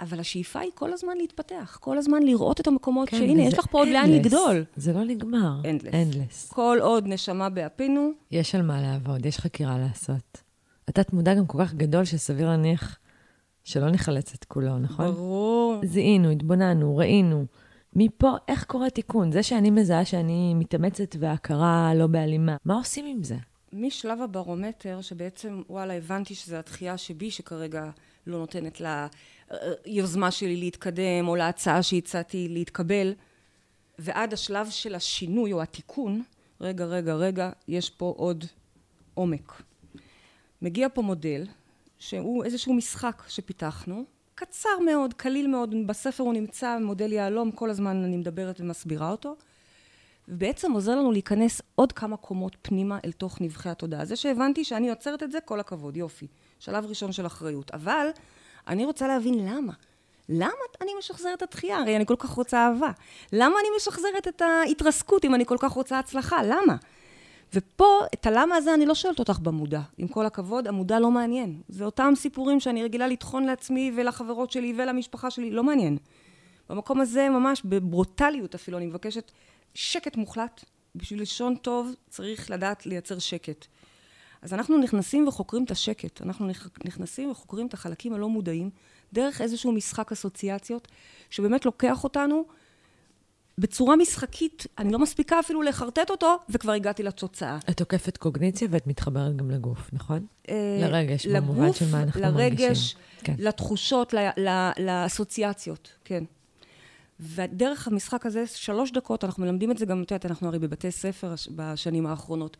אבל השאיפה היא כל הזמן להתפתח, כל הזמן לראות את המקומות כן, שהנה, יש לך פה עוד לאן לגדול. זה לא נגמר. Endless. אנדלס. כל עוד נשמה באפינו, יש על מה לעבוד, יש חקירה לעשות. התת מודע גם כל כך גדול שסביר להניח שלא נחלץ את כולו, נכון? ברור. זיהינו, התבוננו, ראינו. מפה, איך קורה תיקון? זה שאני מזהה שאני מתאמצת והכרה לא בהלימה, מה עושים עם זה? משלב הברומטר, שבעצם, וואלה, הבנתי שזו התחייה שבי שכרגע לא נותנת ליוזמה שלי להתקדם, או להצעה שהצעתי להתקבל, ועד השלב של השינוי או התיקון, רגע, רגע, רגע, יש פה עוד עומק. מגיע פה מודל, שהוא איזשהו משחק שפיתחנו, קצר מאוד, קליל מאוד, בספר הוא נמצא, מודל יהלום, כל הזמן אני מדברת ומסבירה אותו, ובעצם עוזר לנו להיכנס עוד כמה קומות פנימה אל תוך נבחי התודעה. זה שהבנתי שאני עוצרת את זה, כל הכבוד, יופי. שלב ראשון של אחריות. אבל אני רוצה להבין למה. למה אני משחזרת את התחייה? הרי אני כל כך רוצה אהבה. למה אני משחזרת את ההתרסקות אם אני כל כך רוצה הצלחה? למה? ופה, את הלמה הזה אני לא שואלת אותך במודע. עם כל הכבוד, המודע לא מעניין. זה אותם סיפורים שאני רגילה לטחון לעצמי ולחברות שלי ולמשפחה שלי, לא מעניין. במקום הזה, ממש בברוטליות אפילו, אני מבקשת שקט מוחלט. בשביל לישון טוב צריך לדעת לייצר שקט. אז אנחנו נכנסים וחוקרים את השקט. אנחנו נכנסים וחוקרים את החלקים הלא מודעים דרך איזשהו משחק אסוציאציות, שבאמת לוקח אותנו בצורה משחקית, אני לא מספיקה אפילו לחרטט אותו, וכבר הגעתי לתוצאה. את עוקפת קוגניציה ואת מתחברת גם לגוף, נכון? אה, לרגש, במובן של מה אנחנו לרגש, מרגישים. לרגש, כן. לתחושות, לאסוציאציות, כן. ודרך המשחק הזה, שלוש דקות, אנחנו מלמדים את זה גם, את יודעת, אנחנו הרי בבתי ספר בשנים האחרונות.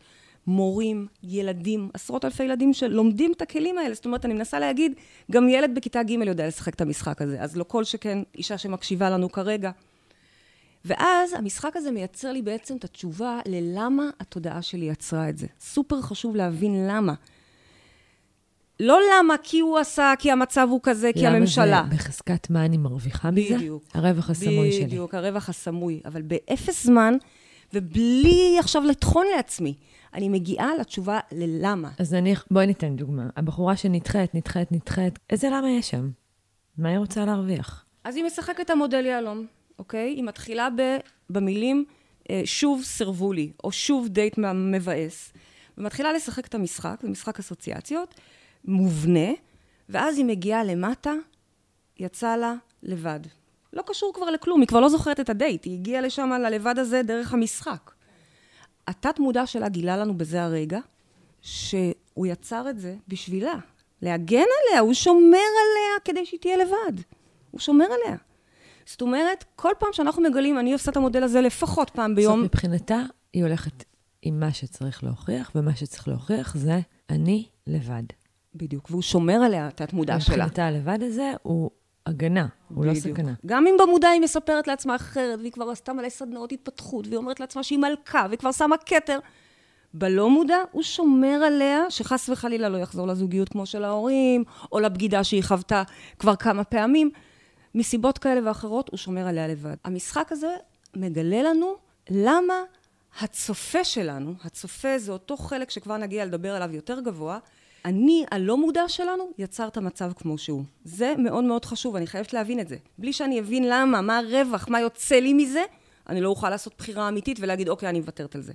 מורים, ילדים, עשרות אלפי ילדים שלומדים את הכלים האלה. זאת אומרת, אני מנסה להגיד, גם ילד בכיתה ג' יודע לשחק את המשחק הזה. אז לא כל שכן אישה שמקשיבה לנו כרגע. ואז המשחק הזה מייצר לי בעצם את התשובה ללמה התודעה שלי יצרה את זה. סופר חשוב להבין למה. לא למה, כי הוא עשה, כי המצב הוא כזה, כי הממשלה. למה זה בחזקת מה אני מרוויחה מזה? בדיוק. הרווח הסמוי שלי. בדיוק, הרווח הסמוי. אבל באפס זמן, ובלי עכשיו לטחון לעצמי, אני מגיעה לתשובה ללמה. אז אני, בואי ניתן דוגמה. הבחורה שנדחית, נדחית, נדחית, איזה למה יש שם? מה היא רוצה להרוויח? אז היא משחקת המודל יהלום. אוקיי? היא מתחילה ב, במילים אה, שוב סירבו לי, או שוב דייט מבאס, ומתחילה לשחק את המשחק, זה משחק אסוציאציות, מובנה, ואז היא מגיעה למטה, יצא לה לבד. לא קשור כבר לכלום, היא כבר לא זוכרת את הדייט, היא הגיעה לשם, ללבד הזה, דרך המשחק. התת מודע שלה גילה לנו בזה הרגע, שהוא יצר את זה בשבילה, להגן עליה, הוא שומר עליה כדי שהיא תהיה לבד. הוא שומר עליה. זאת אומרת, כל פעם שאנחנו מגלים, אני עושה את המודל הזה לפחות פעם ביום. זאת מבחינתה, היא הולכת עם מה שצריך להוכיח, ומה שצריך להוכיח זה אני לבד. בדיוק, והוא שומר עליה, את התמודה שלה. מבחינתה הלבד הזה הוא הגנה, הוא לא בדיוק. לא סכנה. גם אם במודע היא מספרת לעצמה אחרת, והיא כבר עשתה מלא סדנאות התפתחות, והיא אומרת לעצמה שהיא מלכה, והיא כבר שמה כתר, בלא מודע הוא שומר עליה, שחס וחלילה לא יחזור לזוגיות כמו של ההורים, או לבגידה שהיא חוותה כבר כמה פעמים. מסיבות כאלה ואחרות, הוא שומר עליה לבד. המשחק הזה מגלה לנו למה הצופה שלנו, הצופה זה אותו חלק שכבר נגיע לדבר עליו יותר גבוה, אני, הלא מודע שלנו, יצר את המצב כמו שהוא. זה מאוד מאוד חשוב, אני חייבת להבין את זה. בלי שאני אבין למה, מה הרווח, מה יוצא לי מזה, אני לא אוכל לעשות בחירה אמיתית ולהגיד, אוקיי, אני מוותרת על זה.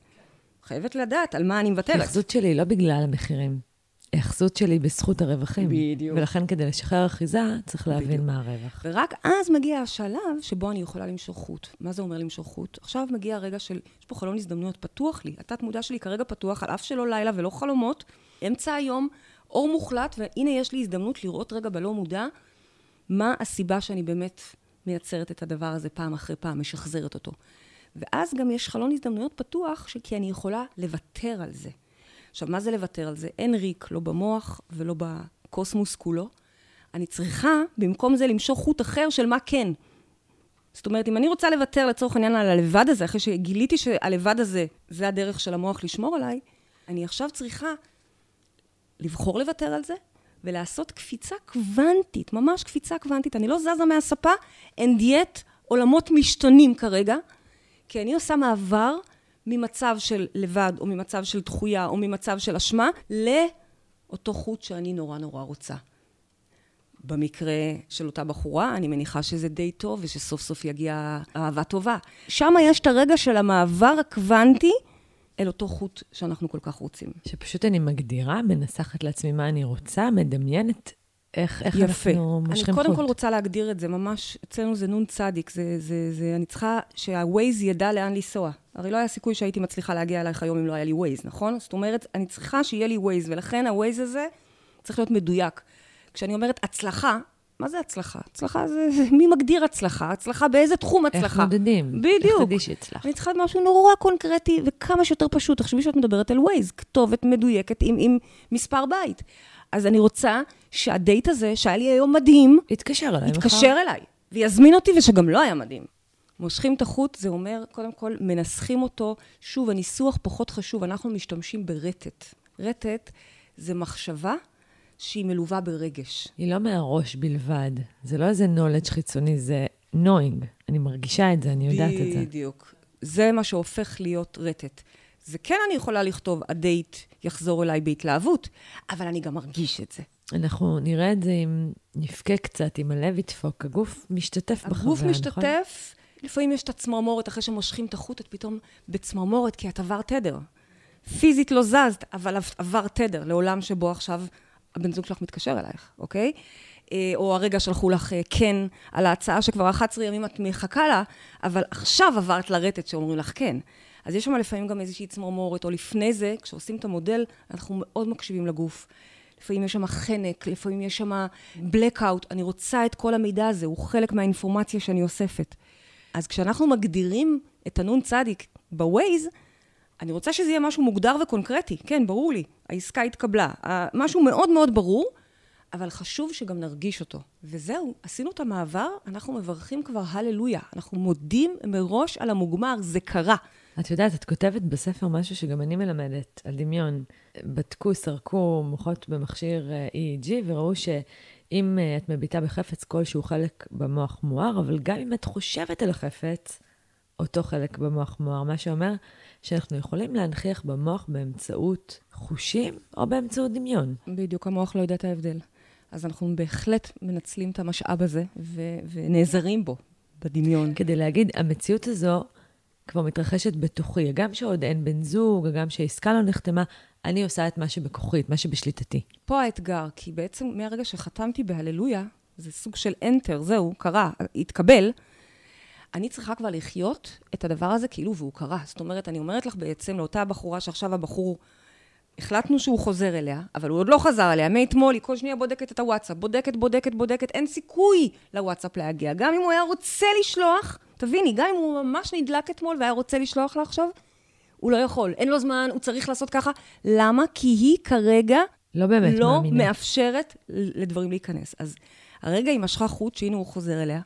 חייבת לדעת על מה אני מוותרת. ההחזות שלי לא בגלל המחירים. ההיאחזות שלי בזכות הרווחים. בדיוק. ולכן כדי לשחרר אחיזה, צריך להבין בדיוק. מה הרווח. ורק אז מגיע השלב שבו אני יכולה למשוך חוט. מה זה אומר למשוך חוט? עכשיו מגיע הרגע של, יש פה חלון הזדמנויות פתוח לי. התת מודע שלי כרגע פתוח, על אף שלא לילה ולא חלומות, אמצע היום, אור מוחלט, והנה יש לי הזדמנות לראות רגע בלא מודע מה הסיבה שאני באמת מייצרת את הדבר הזה פעם אחרי פעם, משחזרת אותו. ואז גם יש חלון הזדמנויות פתוח, כי אני יכולה לוותר על זה. עכשיו, מה זה לוותר על זה? אין ריק, לא במוח ולא בקוסמוס כולו. אני צריכה, במקום זה, למשוך חוט אחר של מה כן. זאת אומרת, אם אני רוצה לוותר לצורך העניין על הלבד הזה, אחרי שגיליתי שהלבד הזה, זה הדרך של המוח לשמור עליי, אני עכשיו צריכה לבחור לוותר על זה, ולעשות קפיצה קוונטית, ממש קפיצה קוונטית. אני לא זזה מהספה, and yet עולמות משתנים כרגע, כי אני עושה מעבר ממצב של לבד, או ממצב של דחויה, או ממצב של אשמה, לאותו חוט שאני נורא נורא רוצה. במקרה של אותה בחורה, אני מניחה שזה די טוב, ושסוף סוף יגיע אהבה טובה. שם יש את הרגע של המעבר הקוונטי אל אותו חוט שאנחנו כל כך רוצים. שפשוט אני מגדירה, מנסחת לעצמי מה אני רוצה, מדמיינת איך, איך יפה. אנחנו מושכים חוט? אני קודם כל רוצה להגדיר את זה, ממש, אצלנו זה נון צדיק, זה, זה, זה, אני צריכה שהווייז ידע לאן לנסוע. הרי לא היה סיכוי שהייתי מצליחה להגיע אלייך היום אם לא היה לי ווייז, נכון? זאת אומרת, אני צריכה שיהיה לי ווייז, ולכן הווייז הזה צריך להיות מדויק. כשאני אומרת הצלחה, מה זה הצלחה? הצלחה זה, מי מגדיר הצלחה? הצלחה באיזה תחום הצלחה? איך מודדים? בדיוק. איך תדעי שהצלחת? אני צריכה משהו נורא קונקרטי וכמה שיותר פשוט. תחשבי שאת מדברת על ווייז, כתובת מדויקת עם, עם מספר בית. אז אני רוצה שהדייט הזה, שהיה לי היום מדהים, יתקשר אליי מחר. יתקשר אליי, ויזמין אותי, ושגם לא היה מדהים. מושכים את החוט, זה אומר, קודם כל, מנסחים אותו. שוב, הניסוח פחות חשוב, אנחנו משתמשים ברטט. רטט זה מחשבה שהיא מלווה ברגש. היא לא מהראש בלבד. זה לא איזה knowledge חיצוני, זה knowing. אני מרגישה את זה, אני יודעת את זה. בדיוק. זה מה שהופך להיות רטט. זה כן אני יכולה לכתוב, הדייט יחזור אליי בהתלהבות, אבל אני גם מרגיש את זה. אנחנו נראה את זה אם נבכה קצת, אם הלב ידפוק. הגוף משתתף בחוויה, הגוף נכון? משתתף, לפעמים יש את הצמרמורת, אחרי שמושכים את החוט, את פתאום בצמרמורת, כי את עבר תדר. פיזית לא זזת, אבל עבר תדר לעולם שבו עכשיו הבן זוג שלך מתקשר אלייך, אוקיי? אה, או הרגע שלחו לך אה, כן על ההצעה שכבר 11 ימים את מחכה לה, אבל עכשיו עברת לרטט שאומרים לך כן. אז יש שם לפעמים גם איזושהי צמרמורת, או לפני זה, כשעושים את המודל, אנחנו מאוד מקשיבים לגוף. לפעמים יש שם חנק, לפעמים יש שם blackout, אני רוצה את כל המידע הזה, הוא חלק מהאינפורמציה שאני אוספת. אז כשאנחנו מגדירים את הנון צדיק בווייז, אני רוצה שזה יהיה משהו מוגדר וקונקרטי. כן, ברור לי, העסקה התקבלה. משהו מאוד מאוד ברור, אבל חשוב שגם נרגיש אותו. וזהו, עשינו את המעבר, אנחנו מברכים כבר הללויה. אנחנו מודים מראש על המוגמר, זה קרה. את יודעת, את כותבת בספר משהו שגם אני מלמדת, על דמיון. בדקו, סרקו מוחות במכשיר אה, EEG, וראו שאם אה, את מביטה בחפץ כלשהו חלק במוח מואר, אבל גם אם את חושבת על החפץ, אותו חלק במוח מואר, מה שאומר שאנחנו יכולים להנכיח במוח באמצעות חושים או באמצעות דמיון. בדיוק, המוח לא יודע את ההבדל. אז אנחנו בהחלט מנצלים את המשאב הזה ונעזרים בו, בדמיון. כדי להגיד, המציאות הזו כבר מתרחשת בתוכי. גם שעוד אין בן זוג, גם שהעסקה לא נחתמה, אני עושה את מה שבכוחי, את מה שבשליטתי. פה האתגר, כי בעצם מהרגע שחתמתי בהללויה, זה סוג של enter, זהו, קרה, התקבל, אני צריכה כבר לחיות את הדבר הזה כאילו והוא קרה. זאת אומרת, אני אומרת לך בעצם לאותה בחורה שעכשיו הבחור, החלטנו שהוא חוזר אליה, אבל הוא עוד לא חזר אליה. מאתמול היא כל שנייה בודקת את הוואטסאפ, בודקת, בודקת, בודקת, אין סיכוי לוואטסאפ להגיע. גם אם הוא היה רוצה לשלוח, תביני, גם אם הוא ממש נדלק אתמול והיה רוצה לשלוח לה עכשיו, הוא לא יכול, אין לו זמן, הוא צריך לעשות ככה. למה? כי היא כרגע לא באמת לא מאמינה. מאפשרת לדברים להיכנס. אז הרגע היא משכה חוט, שהנה הוא חוזר אליה,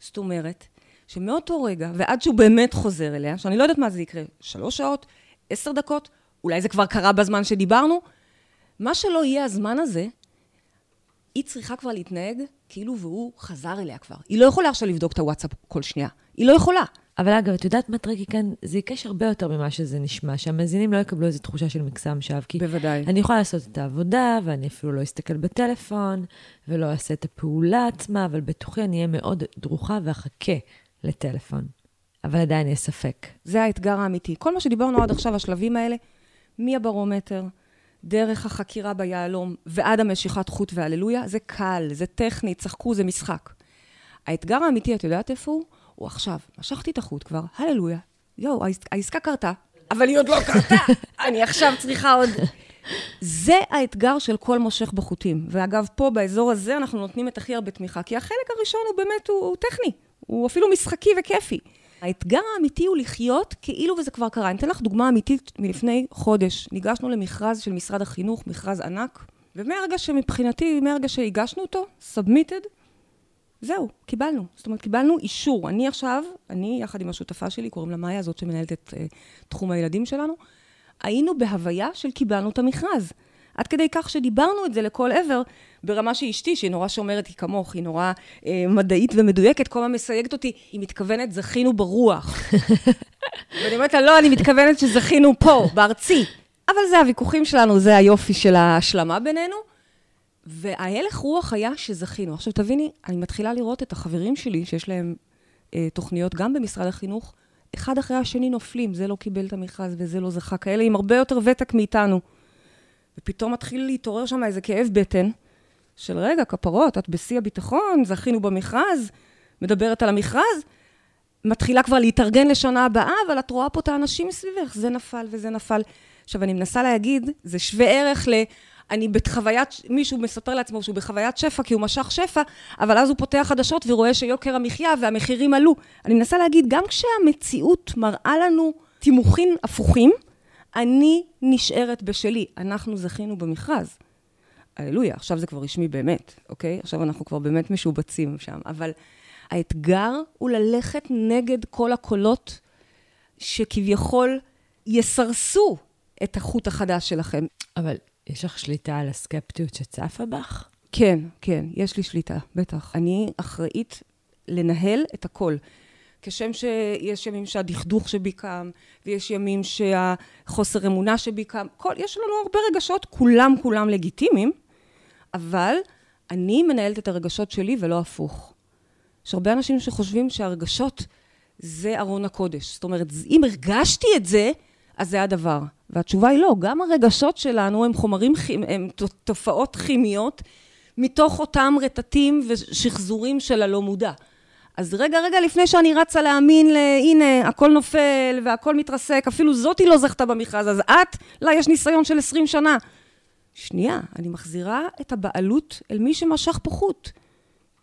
זאת אומרת, שמאותו רגע, ועד שהוא באמת חוזר אליה, שאני לא יודעת מה זה יקרה, שלוש שעות, עשר דקות, אולי זה כבר קרה בזמן שדיברנו, מה שלא יהיה הזמן הזה, היא צריכה כבר להתנהג כאילו והוא חזר אליה כבר. היא לא יכולה עכשיו לבדוק את הוואטסאפ כל שנייה. היא לא יכולה. אבל אגב, את יודעת מה tricky כאן? זה קשה הרבה יותר ממה שזה נשמע, שהמאזינים לא יקבלו איזו תחושה של מקסם שווא. כי בוודאי. אני יכולה לעשות את העבודה, ואני אפילו לא אסתכל בטלפון, ולא אעשה את הפעולה עצמה, אבל בתוכי אני אהיה מאוד דרוכה ואחכה לטלפון. אבל עדיין יש ספק. זה האתגר האמיתי. כל מה שדיברנו עד עכשיו, השלבים האלה, מהברומטר, דרך החקירה ביהלום ועד המשיכת חוט והללויה, זה קל, זה טכני, צחקו, זה משחק. האתגר האמיתי, את יודעת איפה הוא? הוא עכשיו. משכתי את החוט כבר, הללויה. יואו, העסקה קרתה, אבל היא עוד לא קרתה. אני עכשיו צריכה עוד... זה האתגר של כל מושך בחוטים. ואגב, פה, באזור הזה, אנחנו נותנים את הכי הרבה תמיכה, כי החלק הראשון הוא באמת, הוא, הוא טכני. הוא אפילו משחקי וכיפי. האתגר האמיתי הוא לחיות כאילו וזה כבר קרה. אני אתן לך דוגמה אמיתית מלפני חודש. ניגשנו למכרז של משרד החינוך, מכרז ענק, ומהרגע שמבחינתי, מהרגע שהגשנו אותו, submitted, זהו, קיבלנו. זאת אומרת, קיבלנו אישור. אני עכשיו, אני יחד עם השותפה שלי, קוראים לה מאיה, זאת שמנהלת את uh, תחום הילדים שלנו, היינו בהוויה של קיבלנו את המכרז. עד כדי כך שדיברנו את זה לכל עבר, ברמה שאשתי, שהיא נורא שומרת, היא כמוך, היא נורא אה, מדעית ומדויקת, כל הזמן מסייגת אותי, היא מתכוונת, זכינו ברוח. ואני אומרת לה, לא, אני מתכוונת שזכינו פה, בארצי. אבל זה הוויכוחים שלנו, זה היופי של ההשלמה בינינו. וההלך רוח היה שזכינו. עכשיו, תביני, אני מתחילה לראות את החברים שלי, שיש להם אה, תוכניות גם במשרד החינוך, אחד אחרי השני נופלים, זה לא קיבל את המכרז וזה לא זכה, כאלה עם הרבה יותר ותק מאיתנו. ופתאום מתחיל להתעורר שם איזה כאב בטן, של רגע, כפרות, את בשיא הביטחון, זכינו במכרז, מדברת על המכרז, מתחילה כבר להתארגן לשנה הבאה, אבל את רואה פה את האנשים מסביבך, זה נפל וזה נפל. עכשיו, אני מנסה להגיד, זה שווה ערך ל... אני בחוויית, מישהו מספר לעצמו שהוא בחוויית שפע כי הוא משך שפע, אבל אז הוא פותח חדשות ורואה שיוקר המחיה והמחירים עלו. אני מנסה להגיד, גם כשהמציאות מראה לנו תימוכין הפוכים, אני נשארת בשלי. אנחנו זכינו במכרז. הללויה, עכשיו זה כבר רשמי באמת, אוקיי? עכשיו אנחנו כבר באמת משובצים שם. אבל האתגר הוא ללכת נגד כל הקולות שכביכול יסרסו את החוט החדש שלכם. אבל יש לך שליטה על הסקפטיות שצפה בך? כן, כן, יש לי שליטה, בטח. אני אחראית לנהל את הכל. כשם שיש ימים שהדכדוך שבי קם, ויש ימים שהחוסר אמונה שבי קם, כל, יש לנו הרבה רגשות, כולם כולם לגיטימיים, אבל אני מנהלת את הרגשות שלי ולא הפוך. יש הרבה אנשים שחושבים שהרגשות זה ארון הקודש. זאת אומרת, אם הרגשתי את זה, אז זה הדבר. והתשובה היא לא, גם הרגשות שלנו הם חומרים, הם תופעות כימיות מתוך אותם רטטים ושחזורים של הלא מודע. אז רגע, רגע, לפני שאני רצה להאמין. הנה, הכל נופל והכל מתרסק, אפילו זאתי לא זכתה במכרז, אז את, לה יש ניסיון של 20 שנה. שנייה, אני מחזירה את הבעלות אל מי שמשך פה חוט.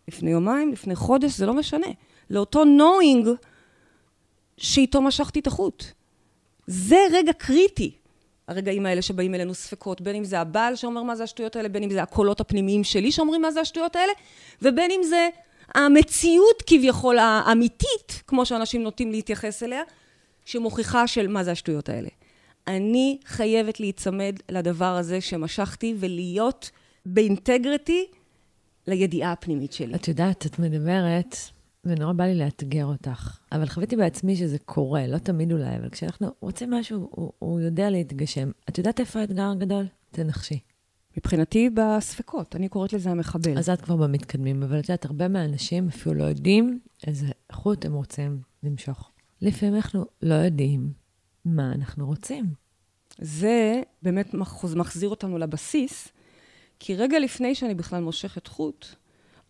לפני יומיים, לפני חודש, זה לא משנה. לאותו knowing שאיתו משכתי את החוט. זה רגע קריטי, הרגעים האלה שבאים אלינו ספקות, בין אם זה הבעל שאומר מה זה השטויות האלה, בין אם זה הקולות הפנימיים שלי שאומרים מה זה השטויות האלה, ובין אם זה המציאות כביכול האמיתית, כמו שאנשים נוטים להתייחס אליה, שמוכיחה של מה זה השטויות האלה. אני חייבת להיצמד לדבר הזה שמשכתי ולהיות באינטגריטי לידיעה הפנימית שלי. את יודעת, את מדברת, ונורא בא לי לאתגר אותך, אבל חוויתי בעצמי שזה קורה, לא תמיד אולי, אבל כשאנחנו רוצים משהו, הוא, הוא יודע להתגשם. את יודעת איפה האתגר הגדול? תנחשי. מבחינתי בספקות, אני קוראת לזה המחבל. אז את כבר במתקדמים, אבל את יודעת, הרבה מהאנשים אפילו לא יודעים איזה חוט הם רוצים למשוך. לפעמים אנחנו לא יודעים מה אנחנו רוצים. זה באמת מחזיר אותנו לבסיס, כי רגע לפני שאני בכלל מושכת חוט,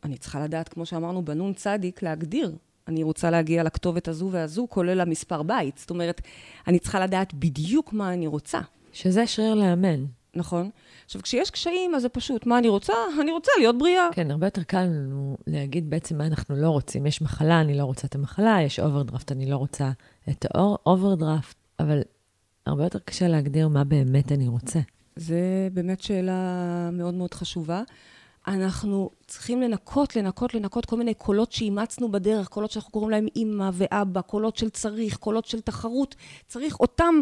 אני צריכה לדעת, כמו שאמרנו, בנון צדיק, להגדיר. אני רוצה להגיע לכתובת הזו והזו, כולל המספר בית. זאת אומרת, אני צריכה לדעת בדיוק מה אני רוצה. שזה שריר לאמן. נכון. עכשיו, כשיש קשיים, אז זה פשוט, מה אני רוצה? אני רוצה להיות בריאה. כן, הרבה יותר קל לנו להגיד בעצם מה אנחנו לא רוצים. יש מחלה, אני לא רוצה את המחלה, יש אוברדרפט, אני לא רוצה את האוברדרפט, אבל הרבה יותר קשה להגדיר מה באמת אני רוצה. זה באמת שאלה מאוד מאוד חשובה. אנחנו צריכים לנקות, לנקות, לנקות כל מיני קולות שאימצנו בדרך, קולות שאנחנו קוראים להם אימא ואבא, קולות של צריך, קולות של תחרות. צריך אותם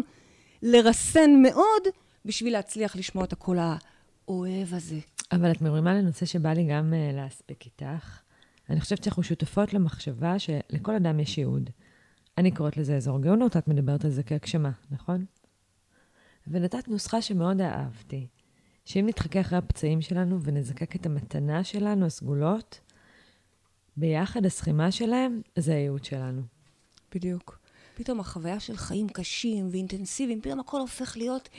לרסן מאוד בשביל להצליח לשמוע את הקול האוהב הזה. אבל את מרימה לנושא שבא לי גם uh, להספיק איתך. אני חושבת שאנחנו שותפות למחשבה שלכל אדם יש ייעוד. אני קוראת לזה אזור גאונות, את מדברת על זה כהגשמה, נכון? ונתת נוסחה שמאוד אהבתי, שאם נתחכה אחרי הפצעים שלנו ונזקק את המתנה שלנו, הסגולות, ביחד הסכימה שלהם, זה הייעוד שלנו. בדיוק. פתאום החוויה של חיים קשים ואינטנסיביים, פתאום הכל הופך להיות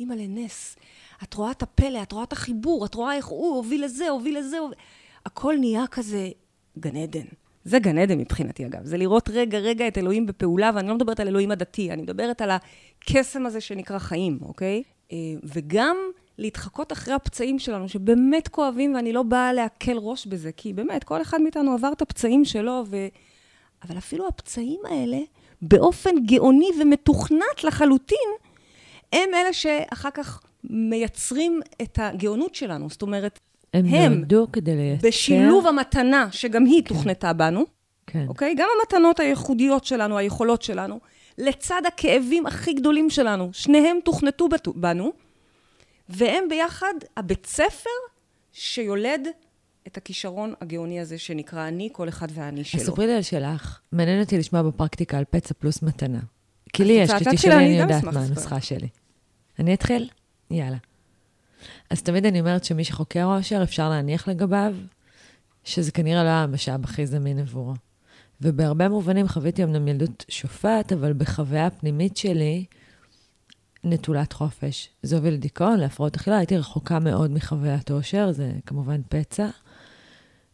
אימא לנס. את רואה את הפלא, את רואה את החיבור, את רואה איך הוא הוביל לזה, הוביל לזה, הוביל... הכל נהיה כזה גן עדן. זה גן עדן מבחינתי, אגב. זה לראות רגע, רגע את אלוהים בפעולה, ואני לא מדברת על אלוהים הדתי, אני מדברת על הקסם הזה שנקרא חיים, אוקיי? אה, וגם להתחקות אחרי הפצעים שלנו, שבאמת כואבים, ואני לא באה להקל ראש בזה, כי באמת, כל אחד מאיתנו עבר את הפצעים שלו, ו... אבל אפילו הפצעים האלה, באופן גאוני ומתוכנת לחלוטין, הם אלה שאחר כך מייצרים את הגאונות שלנו. זאת אומרת, הם, הם נולדו כדי לייצר... בשילוב המתנה, שגם היא כן. תוכנתה בנו, כן. אוקיי? גם המתנות הייחודיות שלנו, היכולות שלנו, לצד הכאבים הכי גדולים שלנו, שניהם תוכנתו בנו, והם ביחד הבית ספר שיולד את הכישרון הגאוני הזה שנקרא אני, כל אחד והאני שלו. אז ספרי לי על שלך. מעניין אותי לשמוע בפרקטיקה על פצע פלוס מתנה. כי לי יש, כשתשאלי אני יודעת מה הנוסחה שלי. אני אתחיל? יאללה. אז תמיד אני אומרת שמי שחוקר אושר, אפשר להניח לגביו שזה כנראה לא המשאב הכי זמין עבורו. ובהרבה מובנים חוויתי אמנם ילדות שופט, אבל בחוויה הפנימית שלי, נטולת חופש. זה הוביל לדיכאון, להפרעות אכילה, הייתי רחוקה מאוד מחוויית אושר, זה כמובן פצע.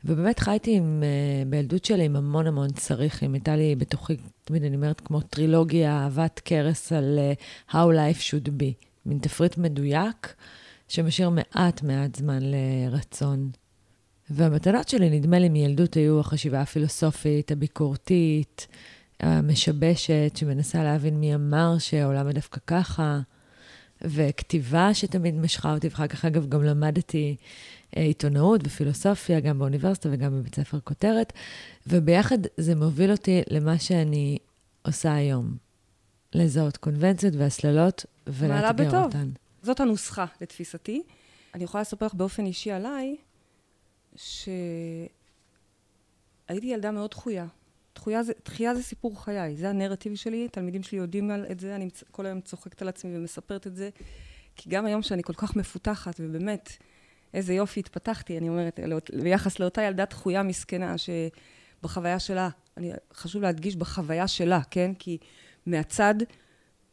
ובאמת חייתי עם, uh, בילדות שלי עם המון המון צריכים. הייתה לי בתוכי, תמיד אני אומרת, כמו טרילוגיה, אהבת קרס על uh, How Life Should Be. מין תפריט מדויק, שמשאיר מעט מעט זמן לרצון. והמתנות שלי, נדמה לי, מילדות היו החשיבה הפילוסופית, הביקורתית, המשבשת, שמנסה להבין מי אמר שהעולם דווקא ככה, וכתיבה שתמיד משכה אותי, ואחר כך, אגב, גם למדתי אה, עיתונאות ופילוסופיה, גם באוניברסיטה וגם בבית ספר כותרת, וביחד זה מוביל אותי למה שאני עושה היום. לזהות קונבנציות והסללות ולאתגר אותן. זאת הנוסחה, לתפיסתי. אני יכולה לספר לך באופן אישי עליי, שהייתי ילדה מאוד דחויה. דחייה זה, דחייה זה סיפור חיי, זה הנרטיב שלי, תלמידים שלי יודעים על את זה, אני כל היום צוחקת על עצמי ומספרת את זה, כי גם היום שאני כל כך מפותחת, ובאמת, איזה יופי התפתחתי, אני אומרת, ביחס לאותה ילדה דחויה מסכנה, שבחוויה שלה, אני, חשוב להדגיש בחוויה שלה, כן? כי מהצד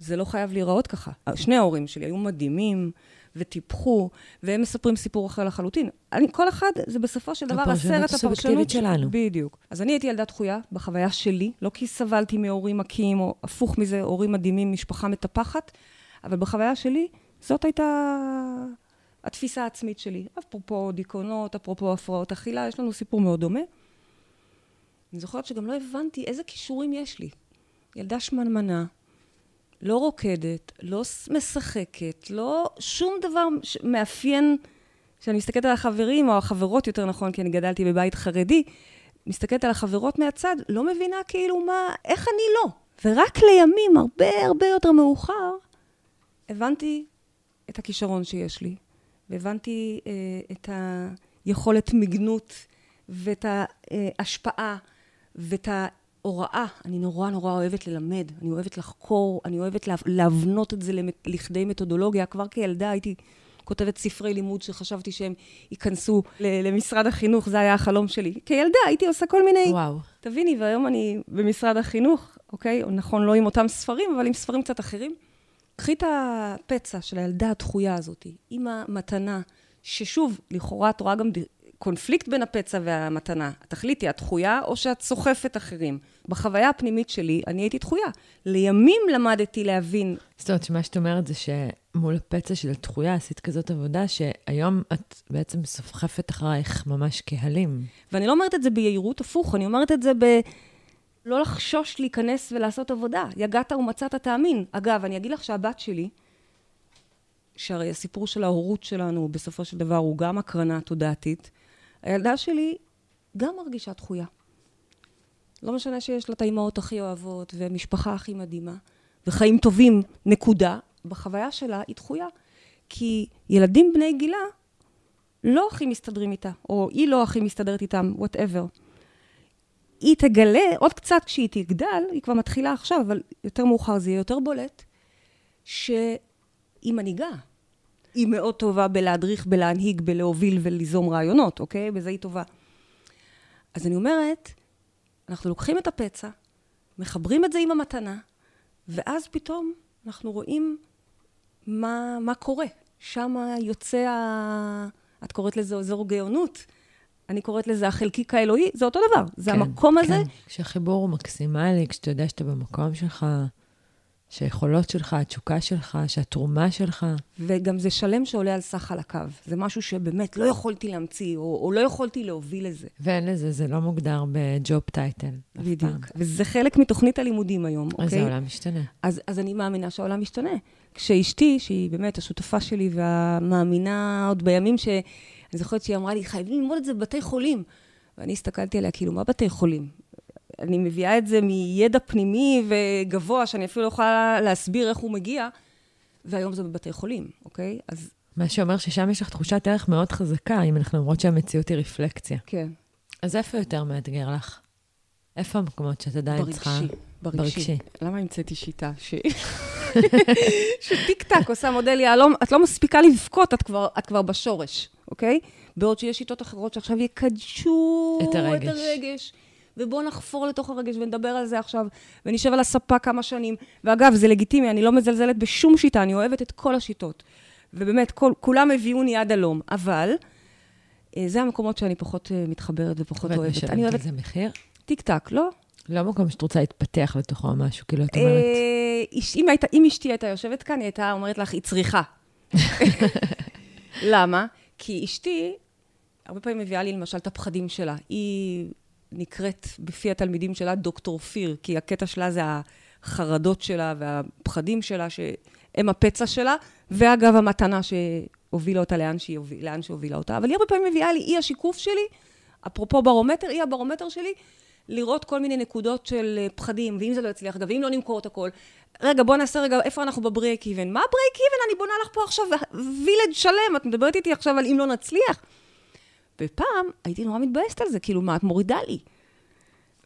זה לא חייב להיראות ככה. שני ההורים שלי היו מדהימים, וטיפחו, והם מספרים סיפור אחר לחלוטין. אני, כל אחד, זה בסופו של דבר הסרט, הפרשנות שלנו. בדיוק. אז אני הייתי ילדה דחויה בחוויה שלי, לא כי סבלתי מהורים מכים, או הפוך מזה, הורים מדהימים, משפחה מטפחת, אבל בחוויה שלי, זאת הייתה התפיסה העצמית שלי. אפרופו דיכאונות, אפרופו הפרעות אכילה, יש לנו סיפור מאוד דומה. אני זוכרת שגם לא הבנתי איזה כישורים יש לי. ילדה שמנמנה, לא רוקדת, לא משחקת, לא שום דבר מאפיין, כשאני מסתכלת על החברים, או החברות יותר נכון, כי אני גדלתי בבית חרדי, מסתכלת על החברות מהצד, לא מבינה כאילו מה, איך אני לא. ורק לימים, הרבה הרבה יותר מאוחר, הבנתי את הכישרון שיש לי, והבנתי אה, את היכולת מגנות, ואת ההשפעה, ואת ה... הוראה, אני נורא נורא אוהבת ללמד, אני אוהבת לחקור, אני אוהבת להבנות את זה לכדי מתודולוגיה. כבר כילדה הייתי כותבת ספרי לימוד שחשבתי שהם ייכנסו למשרד החינוך, זה היה החלום שלי. כילדה הייתי עושה כל מיני... וואו. תביני, והיום אני במשרד החינוך, אוקיי? נכון, לא עם אותם ספרים, אבל עם ספרים קצת אחרים. קחי את הפצע של הילדה הדחויה הזאת, עם המתנה, ששוב, לכאורה את רואה גם קונפליקט בין הפצע והמתנה. התכלית היא הדחויה, או שאת סוחפת אחרים. בחוויה הפנימית שלי, אני הייתי דחויה. לימים למדתי להבין. זאת אומרת, שמה שאת אומרת זה שמול הפצע של הדחויה עשית כזאת עבודה, שהיום את בעצם סוחפת אחרייך ממש קהלים. ואני לא אומרת את זה ביהירות הפוך, אני אומרת את זה ב... לא לחשוש להיכנס ולעשות עבודה. יגעת ומצאת תאמין. אגב, אני אגיד לך שהבת שלי, שהרי הסיפור של ההורות שלנו, בסופו של דבר, הוא גם הקרנה תודעתית. הילדה שלי גם מרגישה דחויה. לא משנה שיש לה את האימהות הכי אוהבות, ומשפחה הכי מדהימה, וחיים טובים, נקודה, בחוויה שלה היא דחויה. כי ילדים בני גילה לא הכי מסתדרים איתה, או היא לא הכי מסתדרת איתם, וואטאבר. היא תגלה עוד קצת כשהיא תגדל, היא כבר מתחילה עכשיו, אבל יותר מאוחר זה יהיה יותר בולט, שהיא מנהיגה. היא מאוד טובה בלהדריך, בלהנהיג, בלהוביל וליזום רעיונות, אוקיי? בזה היא טובה. אז אני אומרת, אנחנו לוקחים את הפצע, מחברים את זה עם המתנה, ואז פתאום אנחנו רואים מה, מה קורה. שם יוצא ה... את קוראת לזה אזור גאונות. אני קוראת לזה החלקיק האלוהי, זה אותו דבר. זה כן, המקום הזה. כן, כשהחיבור הוא מקסימלי, כשאתה יודע שאתה במקום שלך, שהיכולות שלך, התשוקה שלך, שהתרומה שלך. וגם זה שלם שעולה על סך על הקו. זה משהו שבאמת לא יכולתי להמציא, או, או לא יכולתי להוביל לזה. ואין לזה, זה לא מוגדר בג'וב טייטל. בדיוק. וזה חלק מתוכנית הלימודים היום, אוקיי? אז העולם משתנה. אז, אז אני מאמינה שהעולם משתנה. כשאשתי, שהיא באמת השותפה שלי והמאמינה עוד בימים ש... אני זוכרת שהיא אמרה לי, חייבים ללמוד את זה בבתי חולים. ואני הסתכלתי עליה, כאילו, מה בתי חולים? אני מביאה את זה מידע פנימי וגבוה, שאני אפילו לא יכולה להסביר איך הוא מגיע, והיום זה בבתי חולים, אוקיי? אז... מה שאומר ששם יש לך תחושת ערך מאוד חזקה, אם אנחנו אומרות שהמציאות היא רפלקציה. כן. אז איפה יותר מאתגר לך? איפה המקומות שאת עדיין צריכה... ברגשי. ברגשי. למה המצאתי שיטה ש... שטיק טק עושה מודל יהלום, את לא מספיקה לבכות, את כבר, את כבר בשורש, אוקיי? בעוד שיש שיטות אחרות שעכשיו יקדשו את הרגש. את הרגש. ובואו נחפור לתוך הרגש ונדבר על זה עכשיו, ונשב על הספה כמה שנים. ואגב, זה לגיטימי, אני לא מזלזלת בשום שיטה, אני אוהבת את כל השיטות. ובאמת, כל, כולם הביאוני עד הלום. אבל, אה, זה המקומות שאני פחות אה, מתחברת ופחות אוהבת. ואת אני משלמת אוהבת על זה מחיר? טיק טק, לא? לא מקום שאת רוצה להתפתח לתוכו או משהו, כאילו, את אומרת... אה, איש- אם היית- אם אשתי הייתה יושבת כאן, היא הייתה אומרת לך, היא צריכה. למה? כי אשתי, הרבה פעמים מביאה לי למשל את הפחדים שלה. היא נקראת בפי התלמידים שלה דוקטור פיר, כי הקטע שלה זה החרדות שלה והפחדים שלה, שהם הפצע שלה, ואגב, המתנה שהובילה אותה לאן, שהיא לאן שהובילה אותה. אבל היא הרבה פעמים מביאה לי, היא השיקוף שלי, אפרופו ברומטר, היא הברומטר שלי, לראות כל מיני נקודות של פחדים, ואם זה לא יצליח, ואם לא נמכור את הכל. רגע, בוא נעשה רגע, איפה אנחנו ב break even? מה break even? אני בונה לך פה עכשיו וילד שלם, את מדברת איתי עכשיו על אם לא נצליח. ופעם הייתי נורא מתבאסת על זה, כאילו, מה את מורידה לי?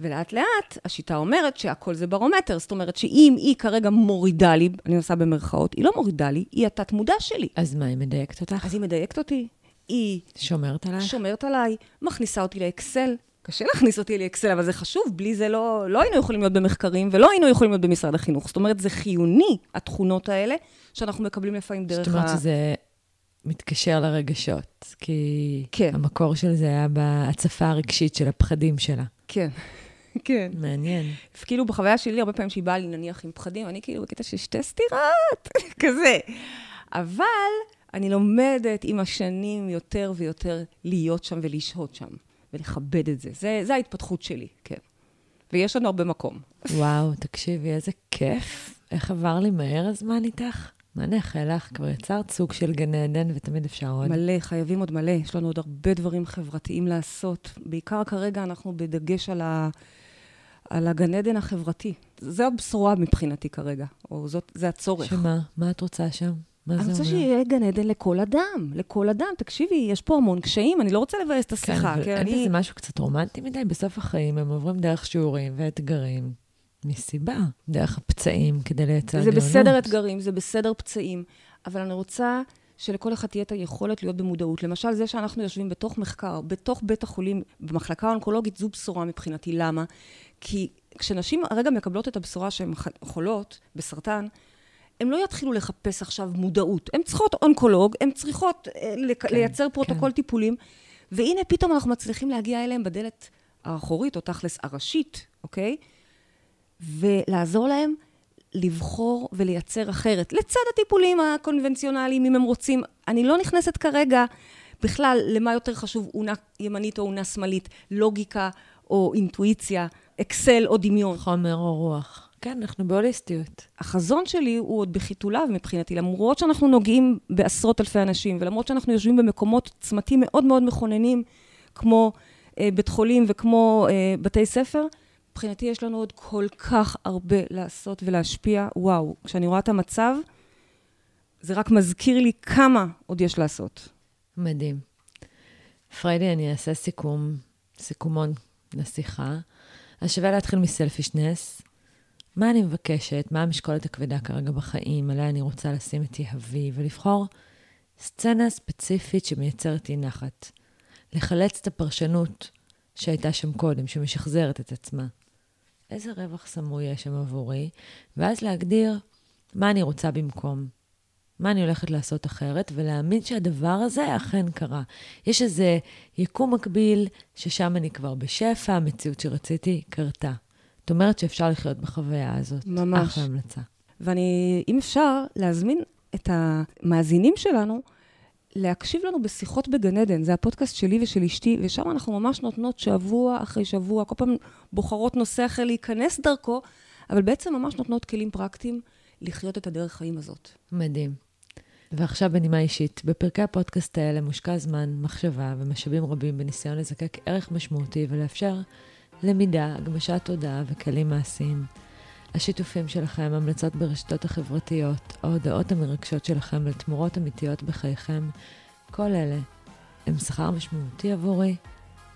ולאט לאט השיטה אומרת שהכל זה ברומטר, זאת אומרת שאם היא כרגע מורידה לי, אני עושה במרכאות, היא לא מורידה לי, היא התת מודע שלי. אז מה, היא מדייקת אותך? אז היא מדייקת אותי, היא שומרת עלייך? שומרת עליי, מכניסה אותי לאקסל. קשה להכניס אותי לאקסל, אבל זה חשוב, בלי זה לא, לא היינו יכולים להיות במחקרים ולא היינו יכולים להיות במשרד החינוך. זאת אומרת, זה חיוני, התכונות האלה, שאנחנו מקבלים לפעמים דרך זאת אומרת שזה מתקשר לרגשות, כי כן. המקור של זה היה בהצפה הרגשית של הפחדים שלה. כן, כן. מעניין. כאילו בחוויה שלי, הרבה פעמים שהיא באה לי נניח עם פחדים, אני כאילו בקטע של שתי סטירות, כזה. אבל אני לומדת עם השנים יותר ויותר להיות שם ולשהות שם, ולכבד את זה. זה, זה ההתפתחות שלי, כן. ויש לנו הרבה מקום. וואו, תקשיבי, איזה כיף. איך עבר לי מהר הזמן איתך? נאחל לך? כבר יצרת סוג של גן עדן ותמיד אפשר עוד. מלא, חייבים עוד מלא. יש לנו עוד הרבה דברים חברתיים לעשות. בעיקר כרגע אנחנו בדגש על, ה... על הגן עדן החברתי. זו הבשורה מבחינתי כרגע, או זאת, זה הצורך. שמה? מה את רוצה שם? מה אני זה רוצה אומר? שיהיה גן עדן לכל אדם, לכל אדם. תקשיבי, יש פה המון קשיים, אני לא רוצה לבאס את השיחה. אבל כן, אין אני... בזה משהו קצת רומנטי מדי? בסוף החיים הם עוברים דרך שיעורים ואתגרים, מסיבה, דרך הפצעים כדי לייצר זה גאונות. בסדר אתגרים, זה בסדר פצעים, אבל אני רוצה שלכל אחד תהיה את היכולת להיות במודעות. למשל, זה שאנחנו יושבים בתוך מחקר, בתוך בית החולים, במחלקה האונקולוגית, זו בשורה מבחינתי. למה? כי כשנשים הרגע מקבלות את הבשורה שהן חולות בסרטן, הן לא יתחילו לחפש עכשיו מודעות. הן צריכות אונקולוג, הן צריכות אה, כן, לייצר פרוטוקול כן. טיפולים, והנה פתאום אנחנו מצליחים להגיע אליהם בדלת האחורית, או תכלס הראשית, אוקיי? ולעזור להם לבחור ולייצר אחרת. לצד הטיפולים הקונבנציונליים, אם הם רוצים. אני לא נכנסת כרגע בכלל למה יותר חשוב, אונה ימנית או אונה שמאלית, לוגיקה או אינטואיציה, אקסל או דמיון. חומר או רוח. כן, אנחנו בהוליסטיות. החזון שלי הוא עוד בחיתוליו מבחינתי, למרות שאנחנו נוגעים בעשרות אלפי אנשים, ולמרות שאנחנו יושבים במקומות, צמתים מאוד מאוד מכוננים, כמו אה, בית חולים וכמו אה, בתי ספר, מבחינתי יש לנו עוד כל כך הרבה לעשות ולהשפיע. וואו, כשאני רואה את המצב, זה רק מזכיר לי כמה עוד יש לעשות. מדהים. פריידי, אני אעשה סיכום, סיכומון לשיחה. אז שווה להתחיל מסלפישנס. מה אני מבקשת? מה המשקולת הכבדה כרגע בחיים? עליה אני רוצה לשים את יהבי, ולבחור סצנה ספציפית שמייצרת אי נחת. לחלץ את הפרשנות שהייתה שם קודם, שמשחזרת את עצמה. איזה רווח סמוי יש שם עבורי? ואז להגדיר מה אני רוצה במקום. מה אני הולכת לעשות אחרת, ולהאמין שהדבר הזה אכן קרה. יש איזה יקום מקביל, ששם אני כבר בשפע, המציאות שרציתי קרתה. זאת אומרת שאפשר לחיות בחוויה הזאת. ממש. אחלה המלצה. ואני, אם אפשר, להזמין את המאזינים שלנו להקשיב לנו בשיחות בגן עדן. זה הפודקאסט שלי ושל אשתי, ושם אנחנו ממש נותנות שבוע אחרי שבוע, כל פעם בוחרות נושא אחר להיכנס דרכו, אבל בעצם ממש נותנות כלים פרקטיים לחיות את הדרך חיים הזאת. מדהים. ועכשיו בנימה אישית, בפרקי הפודקאסט האלה מושקע זמן, מחשבה ומשאבים רבים בניסיון לזקק ערך משמעותי ולאפשר למידה, הגמשת תודעה וכלים מעשיים. השיתופים שלכם, המלצות ברשתות החברתיות, ההודעות המרגשות שלכם לתמורות אמיתיות בחייכם, כל אלה הם שכר משמעותי עבורי,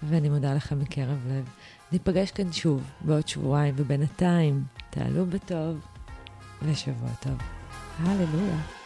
ואני מודה לכם מקרב לב. ניפגש כאן שוב בעוד שבועיים, ובינתיים, תעלו בטוב ושבוע טוב. הללויה.